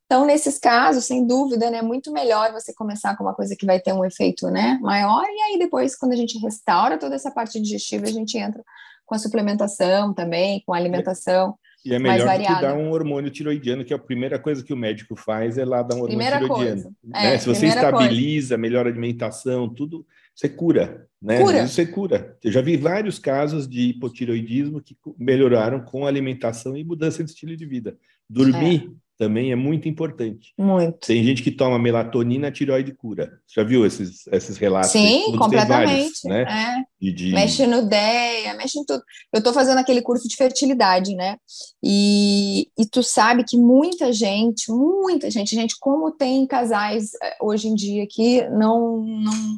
Então, nesses casos, sem dúvida, né, é muito melhor você começar com uma coisa que vai ter um efeito né, maior, e aí depois, quando a gente restaura toda essa parte digestiva, a gente entra com a suplementação também, com a alimentação. E é melhor do que dar um hormônio tiroidiano, que é a primeira coisa que o médico faz, é lá dar um hormônio primeira tiroidiano. Coisa. Né? É, Se você estabiliza, coisa. melhora a alimentação, tudo, você cura, né? Cura. Você cura. Eu já vi vários casos de hipotiroidismo que melhoraram com alimentação e mudança de estilo de vida. Dormir também é muito importante. Muito. Tem gente que toma melatonina, a tireoide cura. Já viu esses, esses relatos? Sim, completamente. Vários, né? É. De, de... Mexe no DEA, mexe em tudo. Eu estou fazendo aquele curso de fertilidade, né? E, e tu sabe que muita gente, muita gente, gente, como tem casais eh, hoje em dia que não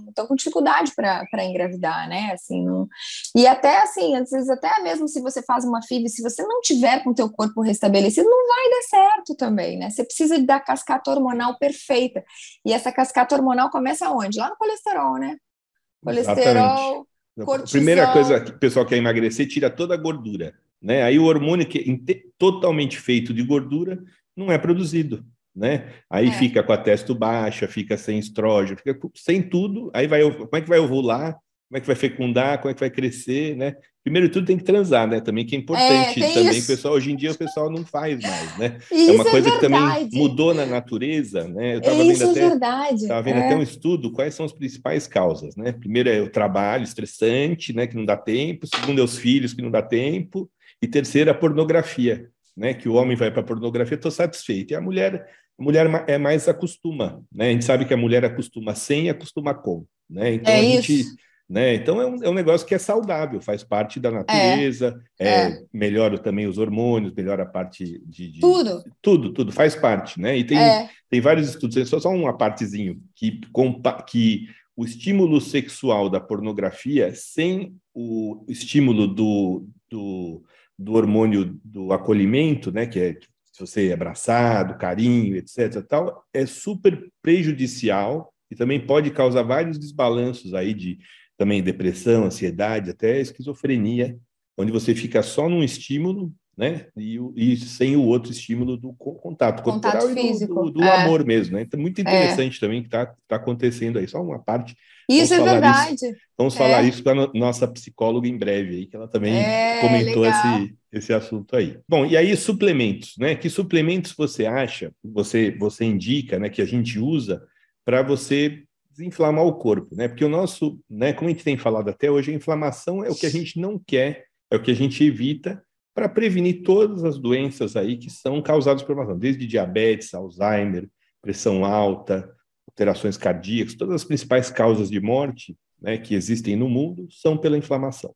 estão com dificuldade para engravidar, né? Assim, não... E até assim, às vezes, até mesmo se você faz uma FIV, se você não tiver com o teu corpo restabelecido, não vai dar certo também, né? Você precisa da cascata hormonal perfeita. E essa cascata hormonal começa onde? Lá no colesterol, né? Colesterol, cortisol. A primeira coisa que o pessoal quer emagrecer, tira toda a gordura, né? Aí o hormônio que é totalmente feito de gordura não é produzido, né? Aí é. fica com a testo baixa, fica sem estrógeno, fica sem tudo. Aí vai, como é que vai ovular? Como é que vai fecundar? Como é que vai crescer, né? Primeiro de tudo tem que transar, né? Também que é importante é, também, pessoal. Hoje em dia o pessoal não faz mais, né? Isso é uma coisa é que também mudou na natureza, né? Eu estava vendo é até, verdade. Tava vendo até é. um estudo quais são as principais causas, né? Primeiro é o trabalho estressante, né? Que não dá tempo. Segundo é os filhos que não dá tempo. E terceiro a pornografia, né? Que o homem vai para a pornografia, estou satisfeito. E a mulher, a mulher é mais acostuma, né? A gente sabe que a mulher acostuma sem e acostuma com, né? Então é a gente isso né? Então é um, é um negócio que é saudável, faz parte da natureza, é, é. melhora também os hormônios, melhora a parte de, de, tudo, tudo, tudo faz parte, né? E tem, é. tem vários estudos, só, só uma partezinho que que o estímulo sexual da pornografia sem o estímulo do, do, do hormônio do acolhimento, né? Que é se você é abraçado, carinho, etc. Tal, é super prejudicial e também pode causar vários desbalanços aí de também depressão, ansiedade, até esquizofrenia, onde você fica só num estímulo, né? E, e sem o outro estímulo do contato, contato físico. do, do, do é. amor mesmo, né? Então, muito interessante é. também que está tá acontecendo aí. Só uma parte. Isso é verdade. Isso, vamos é. falar isso com a nossa psicóloga em breve aí, que ela também é, comentou esse, esse assunto aí. Bom, e aí suplementos, né? Que suplementos você acha, você, você indica, né? Que a gente usa para você desinflamar o corpo, né? Porque o nosso, né, como a gente tem falado até hoje, a inflamação é o que a gente não quer, é o que a gente evita para prevenir todas as doenças aí que são causadas por inflamação, desde diabetes, Alzheimer, pressão alta, alterações cardíacas, todas as principais causas de morte, né, que existem no mundo são pela inflamação.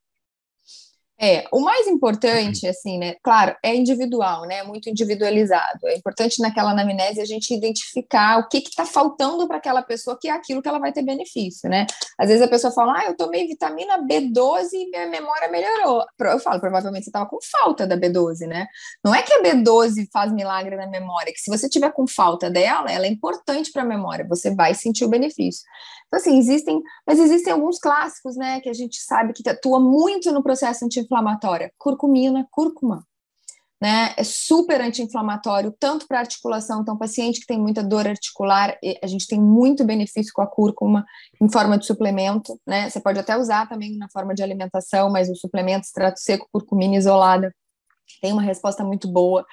É, o mais importante, assim, né? Claro, é individual, né? Muito individualizado. É importante naquela anamnese a gente identificar o que está faltando para aquela pessoa, que é aquilo que ela vai ter benefício, né? Às vezes a pessoa fala, ah, eu tomei vitamina B12 e minha memória melhorou. Eu falo, provavelmente você estava com falta da B12, né? Não é que a B12 faz milagre na memória, que se você tiver com falta dela, ela é importante para a memória, você vai sentir o benefício. Então, assim, existem, mas existem alguns clássicos, né, que a gente sabe que atua muito no processo anti-inflamatório. Curcumina, cúrcuma, né, é super anti-inflamatório, tanto para articulação, então paciente que tem muita dor articular, a gente tem muito benefício com a cúrcuma em forma de suplemento, né, você pode até usar também na forma de alimentação, mas o suplemento extrato seco, curcumina isolada, tem uma resposta muito boa.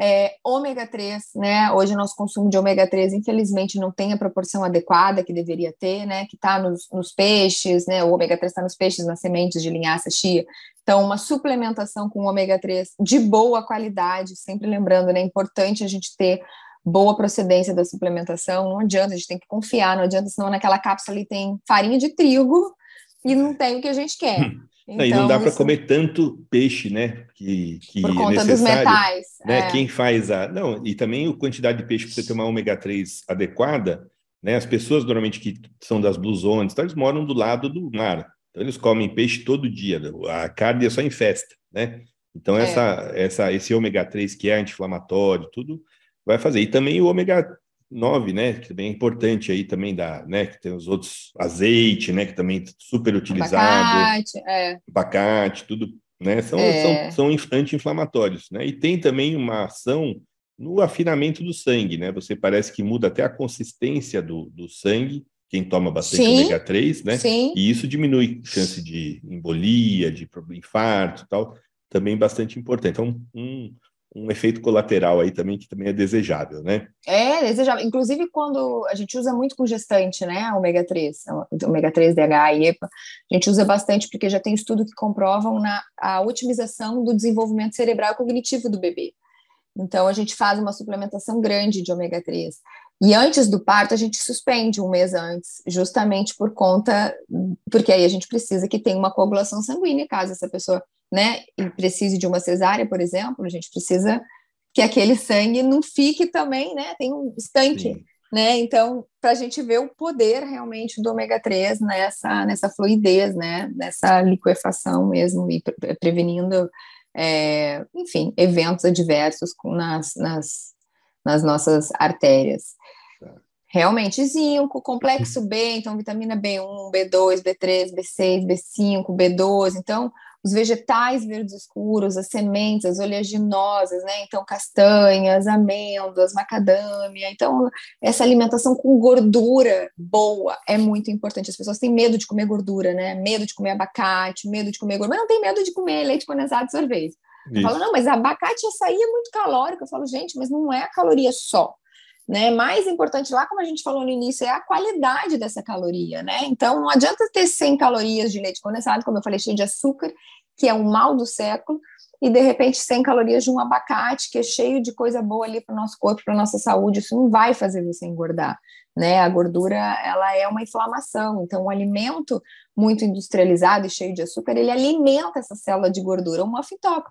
É, ômega 3, né? Hoje o nosso consumo de ômega 3, infelizmente, não tem a proporção adequada que deveria ter, né? Que está nos, nos, peixes, né? O ômega 3 está nos peixes, nas sementes de linhaça, chia. Então, uma suplementação com ômega 3 de boa qualidade, sempre lembrando, né? É importante a gente ter boa procedência da suplementação. Não adianta, a gente tem que confiar, não adianta, senão naquela cápsula ali tem farinha de trigo e não tem o que a gente quer. Então, e não dá para comer tanto peixe, né? Que, que por conta é dos metais. Né? É. Quem faz a. Não, e também a quantidade de peixe para você ter uma ômega 3 adequada, né? As pessoas normalmente que são das blue zones, então, eles moram do lado do mar. Então eles comem peixe todo dia. A carne é só em festa, né? Então, é. essa, essa, esse ômega 3 que é anti-inflamatório, tudo vai fazer. E também o ômega 9, né, que também é importante aí também da, né, que tem os outros azeite, né, que também é super utilizado, abacate, é. abacate tudo, né, são, é. são, são anti-inflamatórios, né, e tem também uma ação no afinamento do sangue, né, você parece que muda até a consistência do, do sangue, quem toma bastante Sim. ômega 3, né, Sim. e isso diminui chance de embolia, de infarto tal, também bastante importante. Então, um, um efeito colateral aí também que também é desejável, né? É, desejável. Inclusive quando a gente usa muito com gestante, né, ômega 3, ômega 3 DHA e EPA, a gente usa bastante porque já tem estudo que comprovam na a otimização do desenvolvimento cerebral e cognitivo do bebê. Então, a gente faz uma suplementação grande de ômega 3. E antes do parto, a gente suspende um mês antes, justamente por conta, porque aí a gente precisa que tenha uma coagulação sanguínea, caso essa pessoa, né, precise de uma cesárea, por exemplo, a gente precisa que aquele sangue não fique também, né, tem um estanque, Sim. né, então, para a gente ver o poder realmente do ômega 3 nessa, nessa fluidez, né, nessa liquefação mesmo, e pre prevenindo, é, enfim, eventos adversos nas, nas, nas nossas artérias. Realmente, zinco, complexo B, então vitamina B1, B2, B3, B6, B5, B12. Então, os vegetais verdes escuros, as sementes, as oleaginosas, né? Então, castanhas, amêndoas, macadâmia. Então, essa alimentação com gordura boa é muito importante. As pessoas têm medo de comer gordura, né? Medo de comer abacate, medo de comer gordura, mas não tem medo de comer leite condensado e sorvete. Fala, não, mas abacate e açaí é muito calórico. Eu falo, gente, mas não é a caloria só. Né? Mais importante lá, como a gente falou no início, é a qualidade dessa caloria, né? Então não adianta ter 100 calorias de leite condensado, como eu falei, cheio de açúcar, que é um mal do século, e de repente 100 calorias de um abacate, que é cheio de coisa boa ali para o nosso corpo, para a nossa saúde, isso não vai fazer você engordar, né? A gordura, ela é uma inflamação, então o alimento muito industrializado e cheio de açúcar, ele alimenta essa célula de gordura, uma fitoca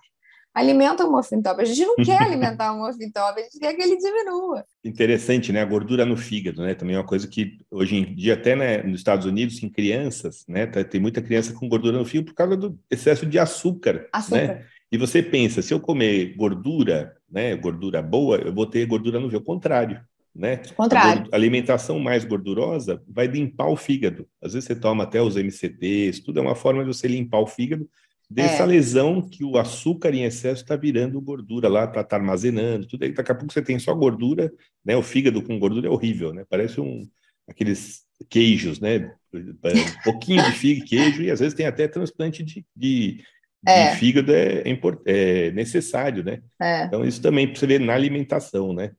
alimenta o muffin top. A gente não quer alimentar o muffin top, a gente quer que ele diminua. Interessante, né? A gordura no fígado, né? Também é uma coisa que hoje em dia, até né, nos Estados Unidos, em crianças, né? Tá, tem muita criança com gordura no fígado por causa do excesso de açúcar. Né? Açúcar. Né? E você pensa, se eu comer gordura, né? Gordura boa, eu vou ter gordura no fígado. Ao contrário. Né? Contrário. A alimentação mais gordurosa vai limpar o fígado. Às vezes você toma até os MCTs, tudo é uma forma de você limpar o fígado dessa é. lesão que o açúcar em excesso está virando gordura lá, está tá armazenando, tudo aí. Daqui a pouco você tem só gordura, né? O fígado com gordura é horrível, né? Parece um aqueles queijos, né? Um pouquinho de fígado, queijo, e às vezes tem até transplante de, de, é. de fígado é, é, necessário, né? É. Então, isso também precisa ver na alimentação, né?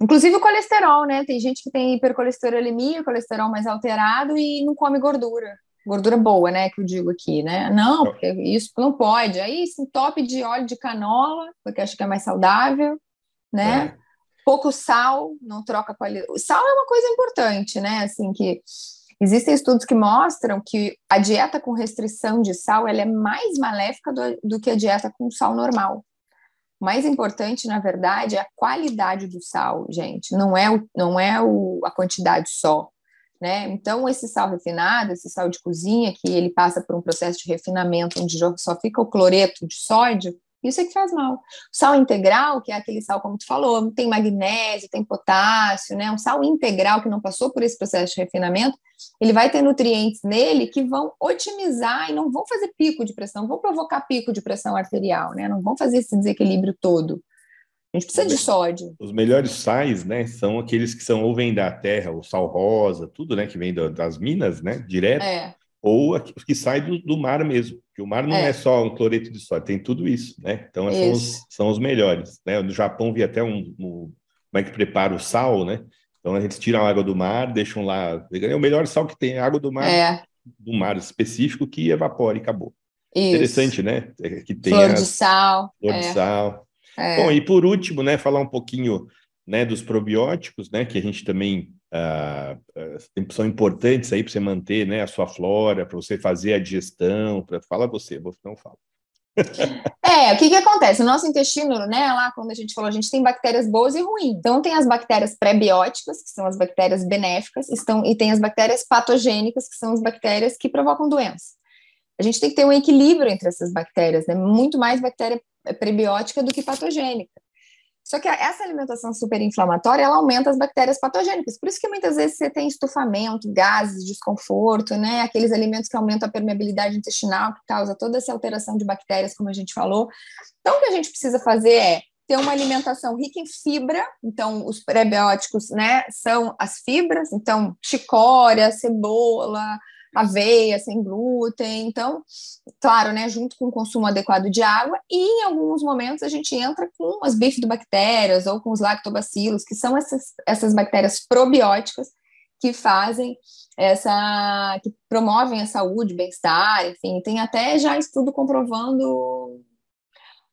Inclusive o colesterol, né? Tem gente que tem hipercolesterolemia, colesterol mais alterado e não come gordura gordura boa, né, que eu digo aqui, né? Não, porque isso não pode. Aí, sim, top de óleo de canola, porque acho que é mais saudável, né? É. Pouco sal, não troca qualidade. O sal é uma coisa importante, né? Assim, que existem estudos que mostram que a dieta com restrição de sal, ela é mais maléfica do, do que a dieta com sal normal. O mais importante, na verdade, é a qualidade do sal, gente. Não é, o, não é o, a quantidade só. Né? Então, esse sal refinado, esse sal de cozinha, que ele passa por um processo de refinamento onde só fica o cloreto de sódio, isso é que faz mal. O sal integral, que é aquele sal, como tu falou, tem magnésio, tem potássio, né? Um sal integral que não passou por esse processo de refinamento, ele vai ter nutrientes nele que vão otimizar e não vão fazer pico de pressão, vão provocar pico de pressão arterial, né? Não vão fazer esse desequilíbrio todo. A gente precisa de sódio. Os melhores sais, né, são aqueles que são ou vêm da terra, o sal rosa, tudo, né, que vem das minas, né, direto, é. ou os que saem do, do, mar mesmo, porque o mar não é. é. só um cloreto de sódio, tem tudo isso, né, então são os, são os, melhores, né, no Japão vi até um, um, como é que prepara o sal, né, então eles tiram a água do mar, deixam lá, é o melhor sal que tem, é água do mar, é. do mar específico que evapora e acabou. Isso. Interessante, né? É que tem flor de sal. Flor de sal. É. Bom, e por último, né, falar um pouquinho né, dos probióticos, né, que a gente também ah, ah são importantes aí para você manter né, a sua flora, para você fazer a digestão. Pra... Fala você, não falo. É, o que que acontece? O nosso intestino, né, lá quando a gente falou, a gente tem bactérias boas e ruins. Então tem as bactérias pré-bióticas, que são as bactérias benéficas, estão, e tem as bactérias patogênicas, que são as bactérias que provocam doença. A gente tem que ter um equilíbrio entre essas bactérias, né? Muito mais bactéria prebiótica do que patogênica. Só que essa alimentação superinflamatória, ela aumenta as bactérias patogênicas. Por isso que muitas vezes você tem estufamento, gases, desconforto, né? Aqueles alimentos que aumentam a permeabilidade intestinal, que causa toda essa alteração de bactérias, como a gente falou. Então, o que a gente precisa fazer é ter uma alimentação rica em fibra. Então, os prebióticos, né, são as fibras. Então, chicória, cebola, aveia sem glúten. Então, claro, né, junto com o consumo adequado de água, e em alguns momentos a gente entra com as bifidobactérias ou com os lactobacilos, que são essas, essas bactérias probióticas que fazem essa, que promovem a saúde, bem-estar, enfim, tem até já estudo comprovando,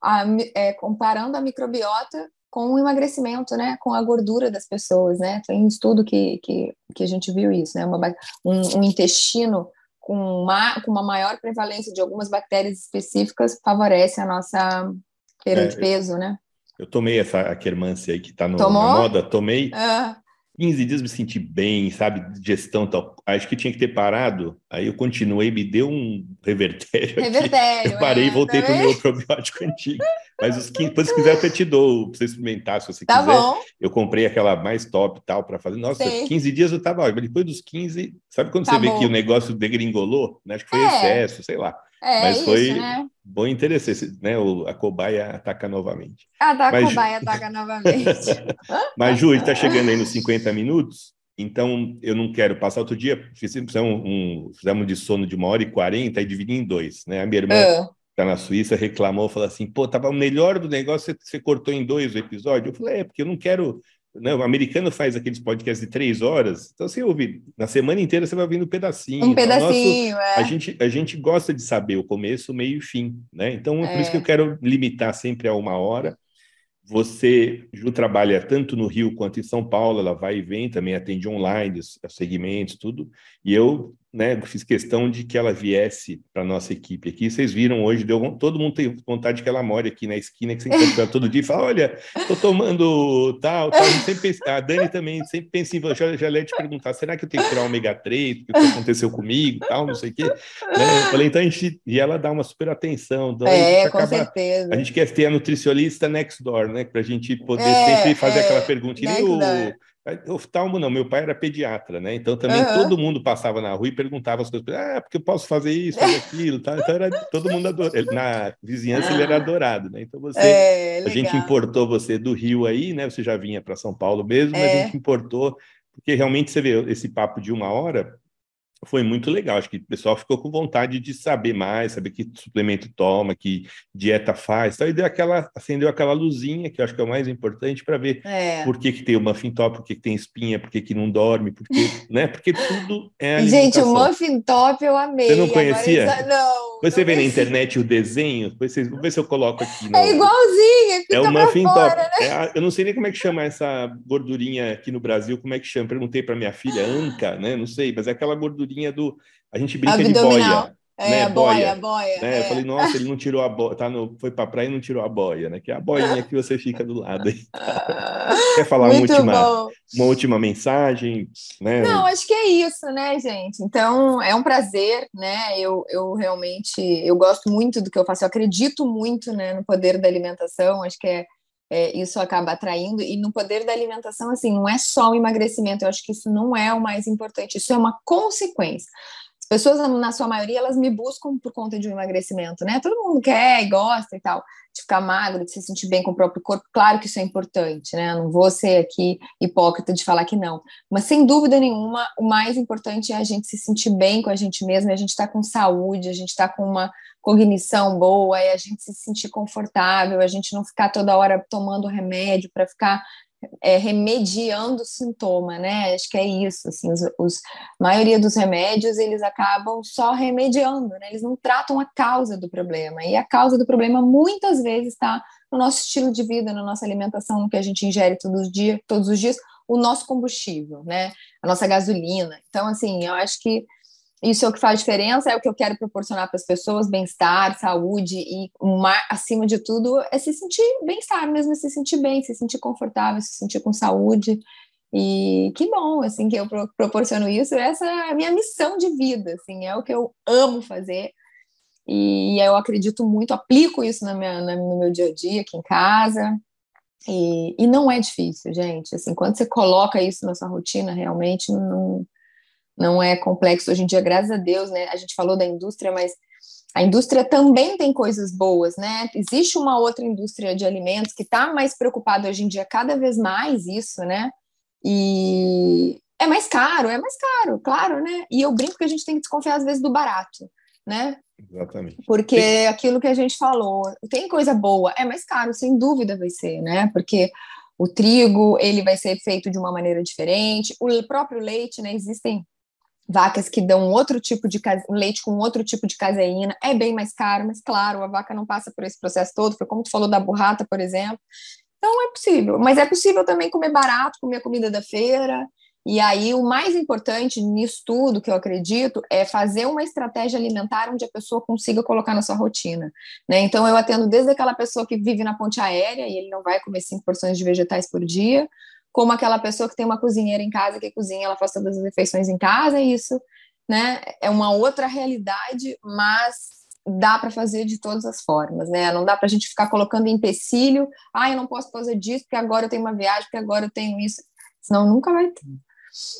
a, é, comparando a microbiota com o emagrecimento, né? Com a gordura das pessoas, né? Tem um estudo que, que, que a gente viu isso, né? Uma, um, um intestino com uma, com uma maior prevalência de algumas bactérias específicas favorece a nossa perda é, de peso, né? Eu tomei essa aquermância aí que está na moda, tomei. Ah. 15 dias me senti bem, sabe, digestão tal. Acho que tinha que ter parado. Aí eu continuei, me deu um revertério. Revertério. Eu parei e é, voltei para o meu probiótico antigo. Mas os 15, depois, se quiser, eu até te dou para você experimentar, se você tá quiser. Bom. Eu comprei aquela mais top tal para fazer. Nossa, Sei. 15 dias eu estava ótimo. Depois dos 15, sabe quando tá você bom. vê que o negócio degringolou? Né? Acho que foi é. excesso, sei lá. É, Mas isso, foi né? bom interessante, né? O, a cobaia ataca novamente. Ah, a Mas, cobaia ataca novamente. Mas, Ju, está chegando aí nos 50 minutos. Então, eu não quero passar outro dia, fizemos um, fizemos de sono de uma hora e quarenta e dividi em dois, né? A minha irmã uh. tá na Suíça, reclamou, falou assim, pô, tava o melhor do negócio, você, você cortou em dois o episódio. Eu falei, é, porque eu não quero... Né, o americano faz aqueles podcasts de três horas, então você ouve, na semana inteira você vai ouvindo um pedacinho. Um pedacinho, Nosso, é. A gente, a gente gosta de saber o começo, o meio e o fim, né? Então, é por isso que eu quero limitar sempre a uma hora, você, Ju, trabalha tanto no Rio quanto em São Paulo, ela vai e vem, também atende online, os segmentos, tudo. E eu né, fiz questão de que ela viesse para nossa equipe aqui. Vocês viram hoje, deu, todo mundo tem vontade que ela more aqui na esquina, que você encontra todo dia e fala: olha, estou tomando tal, tal. A, sempre a Dani também sempre pensa em já, já te perguntar: será que eu tenho que tirar o ômega 3? O que aconteceu comigo, tal, não sei o quê. Né? Eu falei, então a gente. E ela dá uma super atenção. Então é, com acaba, certeza. A gente quer ter a nutricionista next door, né? Para a gente poder é, sempre fazer é, aquela pergunta. E o, Oftalmo não, meu pai era pediatra, né? Então também uhum. todo mundo passava na rua e perguntava as coisas, ah, porque eu posso fazer isso, fazer aquilo, tá? Então era todo mundo adorado. Na vizinhança ele era adorado, né? Então você, é, a gente importou você do Rio aí, né? Você já vinha para São Paulo mesmo, mas é. a gente importou porque realmente você vê esse papo de uma hora, foi muito legal. Acho que o pessoal ficou com vontade de saber mais, saber que suplemento toma, que dieta faz. Então, e deu aquela, acendeu aquela luzinha, que eu acho que é o mais importante, para ver é. por que, que tem o muffin top, por que, que tem espinha, por que, que não dorme, porque, né? Porque tudo é Gente, o muffin top eu amei. Você não conhecia? Agora, não. Você vê na internet o desenho, depois vocês, vamos ver se eu coloco aqui. No... É igualzinho, é o muffin fora, top. Né? É eu não sei nem como é que chama essa gordurinha aqui no Brasil, como é que chama. Perguntei para minha filha, Anca, né? Não sei, mas é aquela gordurinha do. A gente brinca Abdominal. de boia. É, né? boia, boia. Né? É. Eu falei, nossa, ele não tirou a boia, tá no, foi para praia e não tirou a boia, né? Que é a boinha que você fica do lado. Aí. Quer falar uma última, uma última mensagem? Né? Não, acho que é isso, né, gente? Então, é um prazer, né? Eu, eu realmente, eu gosto muito do que eu faço, eu acredito muito né, no poder da alimentação, acho que é, é, isso acaba atraindo, e no poder da alimentação, assim, não é só o emagrecimento, eu acho que isso não é o mais importante, isso é uma consequência. As pessoas, na sua maioria, elas me buscam por conta de um emagrecimento, né? Todo mundo quer e gosta e tal, de ficar magro, de se sentir bem com o próprio corpo. Claro que isso é importante, né? Não vou ser aqui hipócrita de falar que não. Mas, sem dúvida nenhuma, o mais importante é a gente se sentir bem com a gente mesmo, a gente tá com saúde, a gente tá com uma cognição boa, e a gente se sentir confortável, a gente não ficar toda hora tomando remédio para ficar é, remediando o sintoma, né? Acho que é isso, assim, os, os maioria dos remédios, eles acabam só remediando, né? Eles não tratam a causa do problema, e a causa do problema muitas vezes está no nosso estilo de vida, na nossa alimentação, no que a gente ingere todos os dias, todos os dias, o nosso combustível, né? A nossa gasolina. Então, assim, eu acho que isso é o que faz diferença, é o que eu quero proporcionar para as pessoas, bem-estar, saúde e, uma, acima de tudo, é se sentir bem-estar mesmo, é se sentir bem, se sentir confortável, se sentir com saúde. E que bom, assim, que eu proporciono isso. Essa é a minha missão de vida, assim, é o que eu amo fazer. E eu acredito muito, aplico isso na minha, no meu dia a dia aqui em casa. E, e não é difícil, gente. Assim, quando você coloca isso na sua rotina, realmente não, não é complexo hoje em dia, graças a Deus, né? A gente falou da indústria, mas a indústria também tem coisas boas, né? Existe uma outra indústria de alimentos que está mais preocupada hoje em dia, cada vez mais isso, né? E é mais caro, é mais caro, claro, né? E eu brinco que a gente tem que desconfiar às vezes do barato, né? Exatamente. Porque tem... aquilo que a gente falou, tem coisa boa, é mais caro, sem dúvida vai ser, né? Porque o trigo, ele vai ser feito de uma maneira diferente, o próprio leite, né? Existem vacas que dão outro tipo de leite com outro tipo de caseína, é bem mais caro, mas claro, a vaca não passa por esse processo todo, foi como tu falou da burrata, por exemplo. Então é possível, mas é possível também comer barato, comer comida da feira. E aí o mais importante nisso tudo que eu acredito é fazer uma estratégia alimentar onde a pessoa consiga colocar na sua rotina. Né? Então eu atendo desde aquela pessoa que vive na ponte aérea e ele não vai comer cinco porções de vegetais por dia, como aquela pessoa que tem uma cozinheira em casa que cozinha, ela faz todas as refeições em casa, e isso né, é uma outra realidade, mas dá para fazer de todas as formas, né? Não dá para a gente ficar colocando empecilho, ah, eu não posso fazer disso porque agora eu tenho uma viagem, porque agora eu tenho isso, senão nunca vai ter.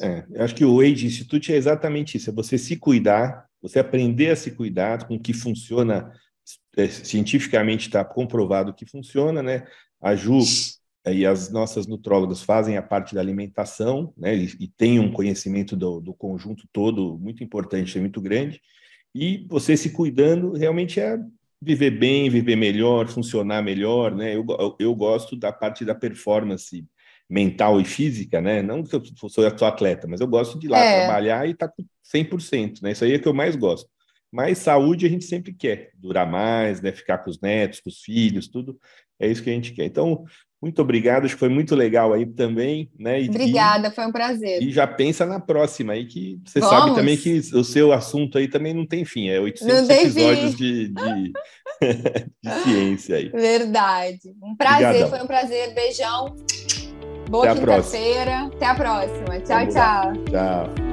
É, eu acho que o Age Institute é exatamente isso, é você se cuidar, você aprender a se cuidar com o que funciona, é, cientificamente está comprovado que funciona, né? A Ju e as nossas nutrólogas fazem a parte da alimentação, né? E, e tem um conhecimento do, do conjunto todo muito importante, muito grande, e você se cuidando realmente é viver bem, viver melhor, funcionar melhor, né? Eu, eu, gosto da parte da performance mental e física, né? Não que eu sou, sou atleta, mas eu gosto de ir lá é. trabalhar e estar tá com 100%, né? Isso aí é que eu mais gosto. Mas saúde a gente sempre quer, durar mais, né? Ficar com os netos, com os filhos, tudo. É isso que a gente quer. Então, muito obrigado, acho que foi muito legal aí também, né? E, Obrigada, foi um prazer. E já pensa na próxima aí, que você Vamos. sabe também que o seu assunto aí também não tem fim, é 800 episódios de, de, de, ciência aí. Verdade. Um prazer, Obrigadão. foi um prazer. Beijão. Boa quinta-feira. Até a próxima. Tchau, Vamos tchau. Lá. Tchau.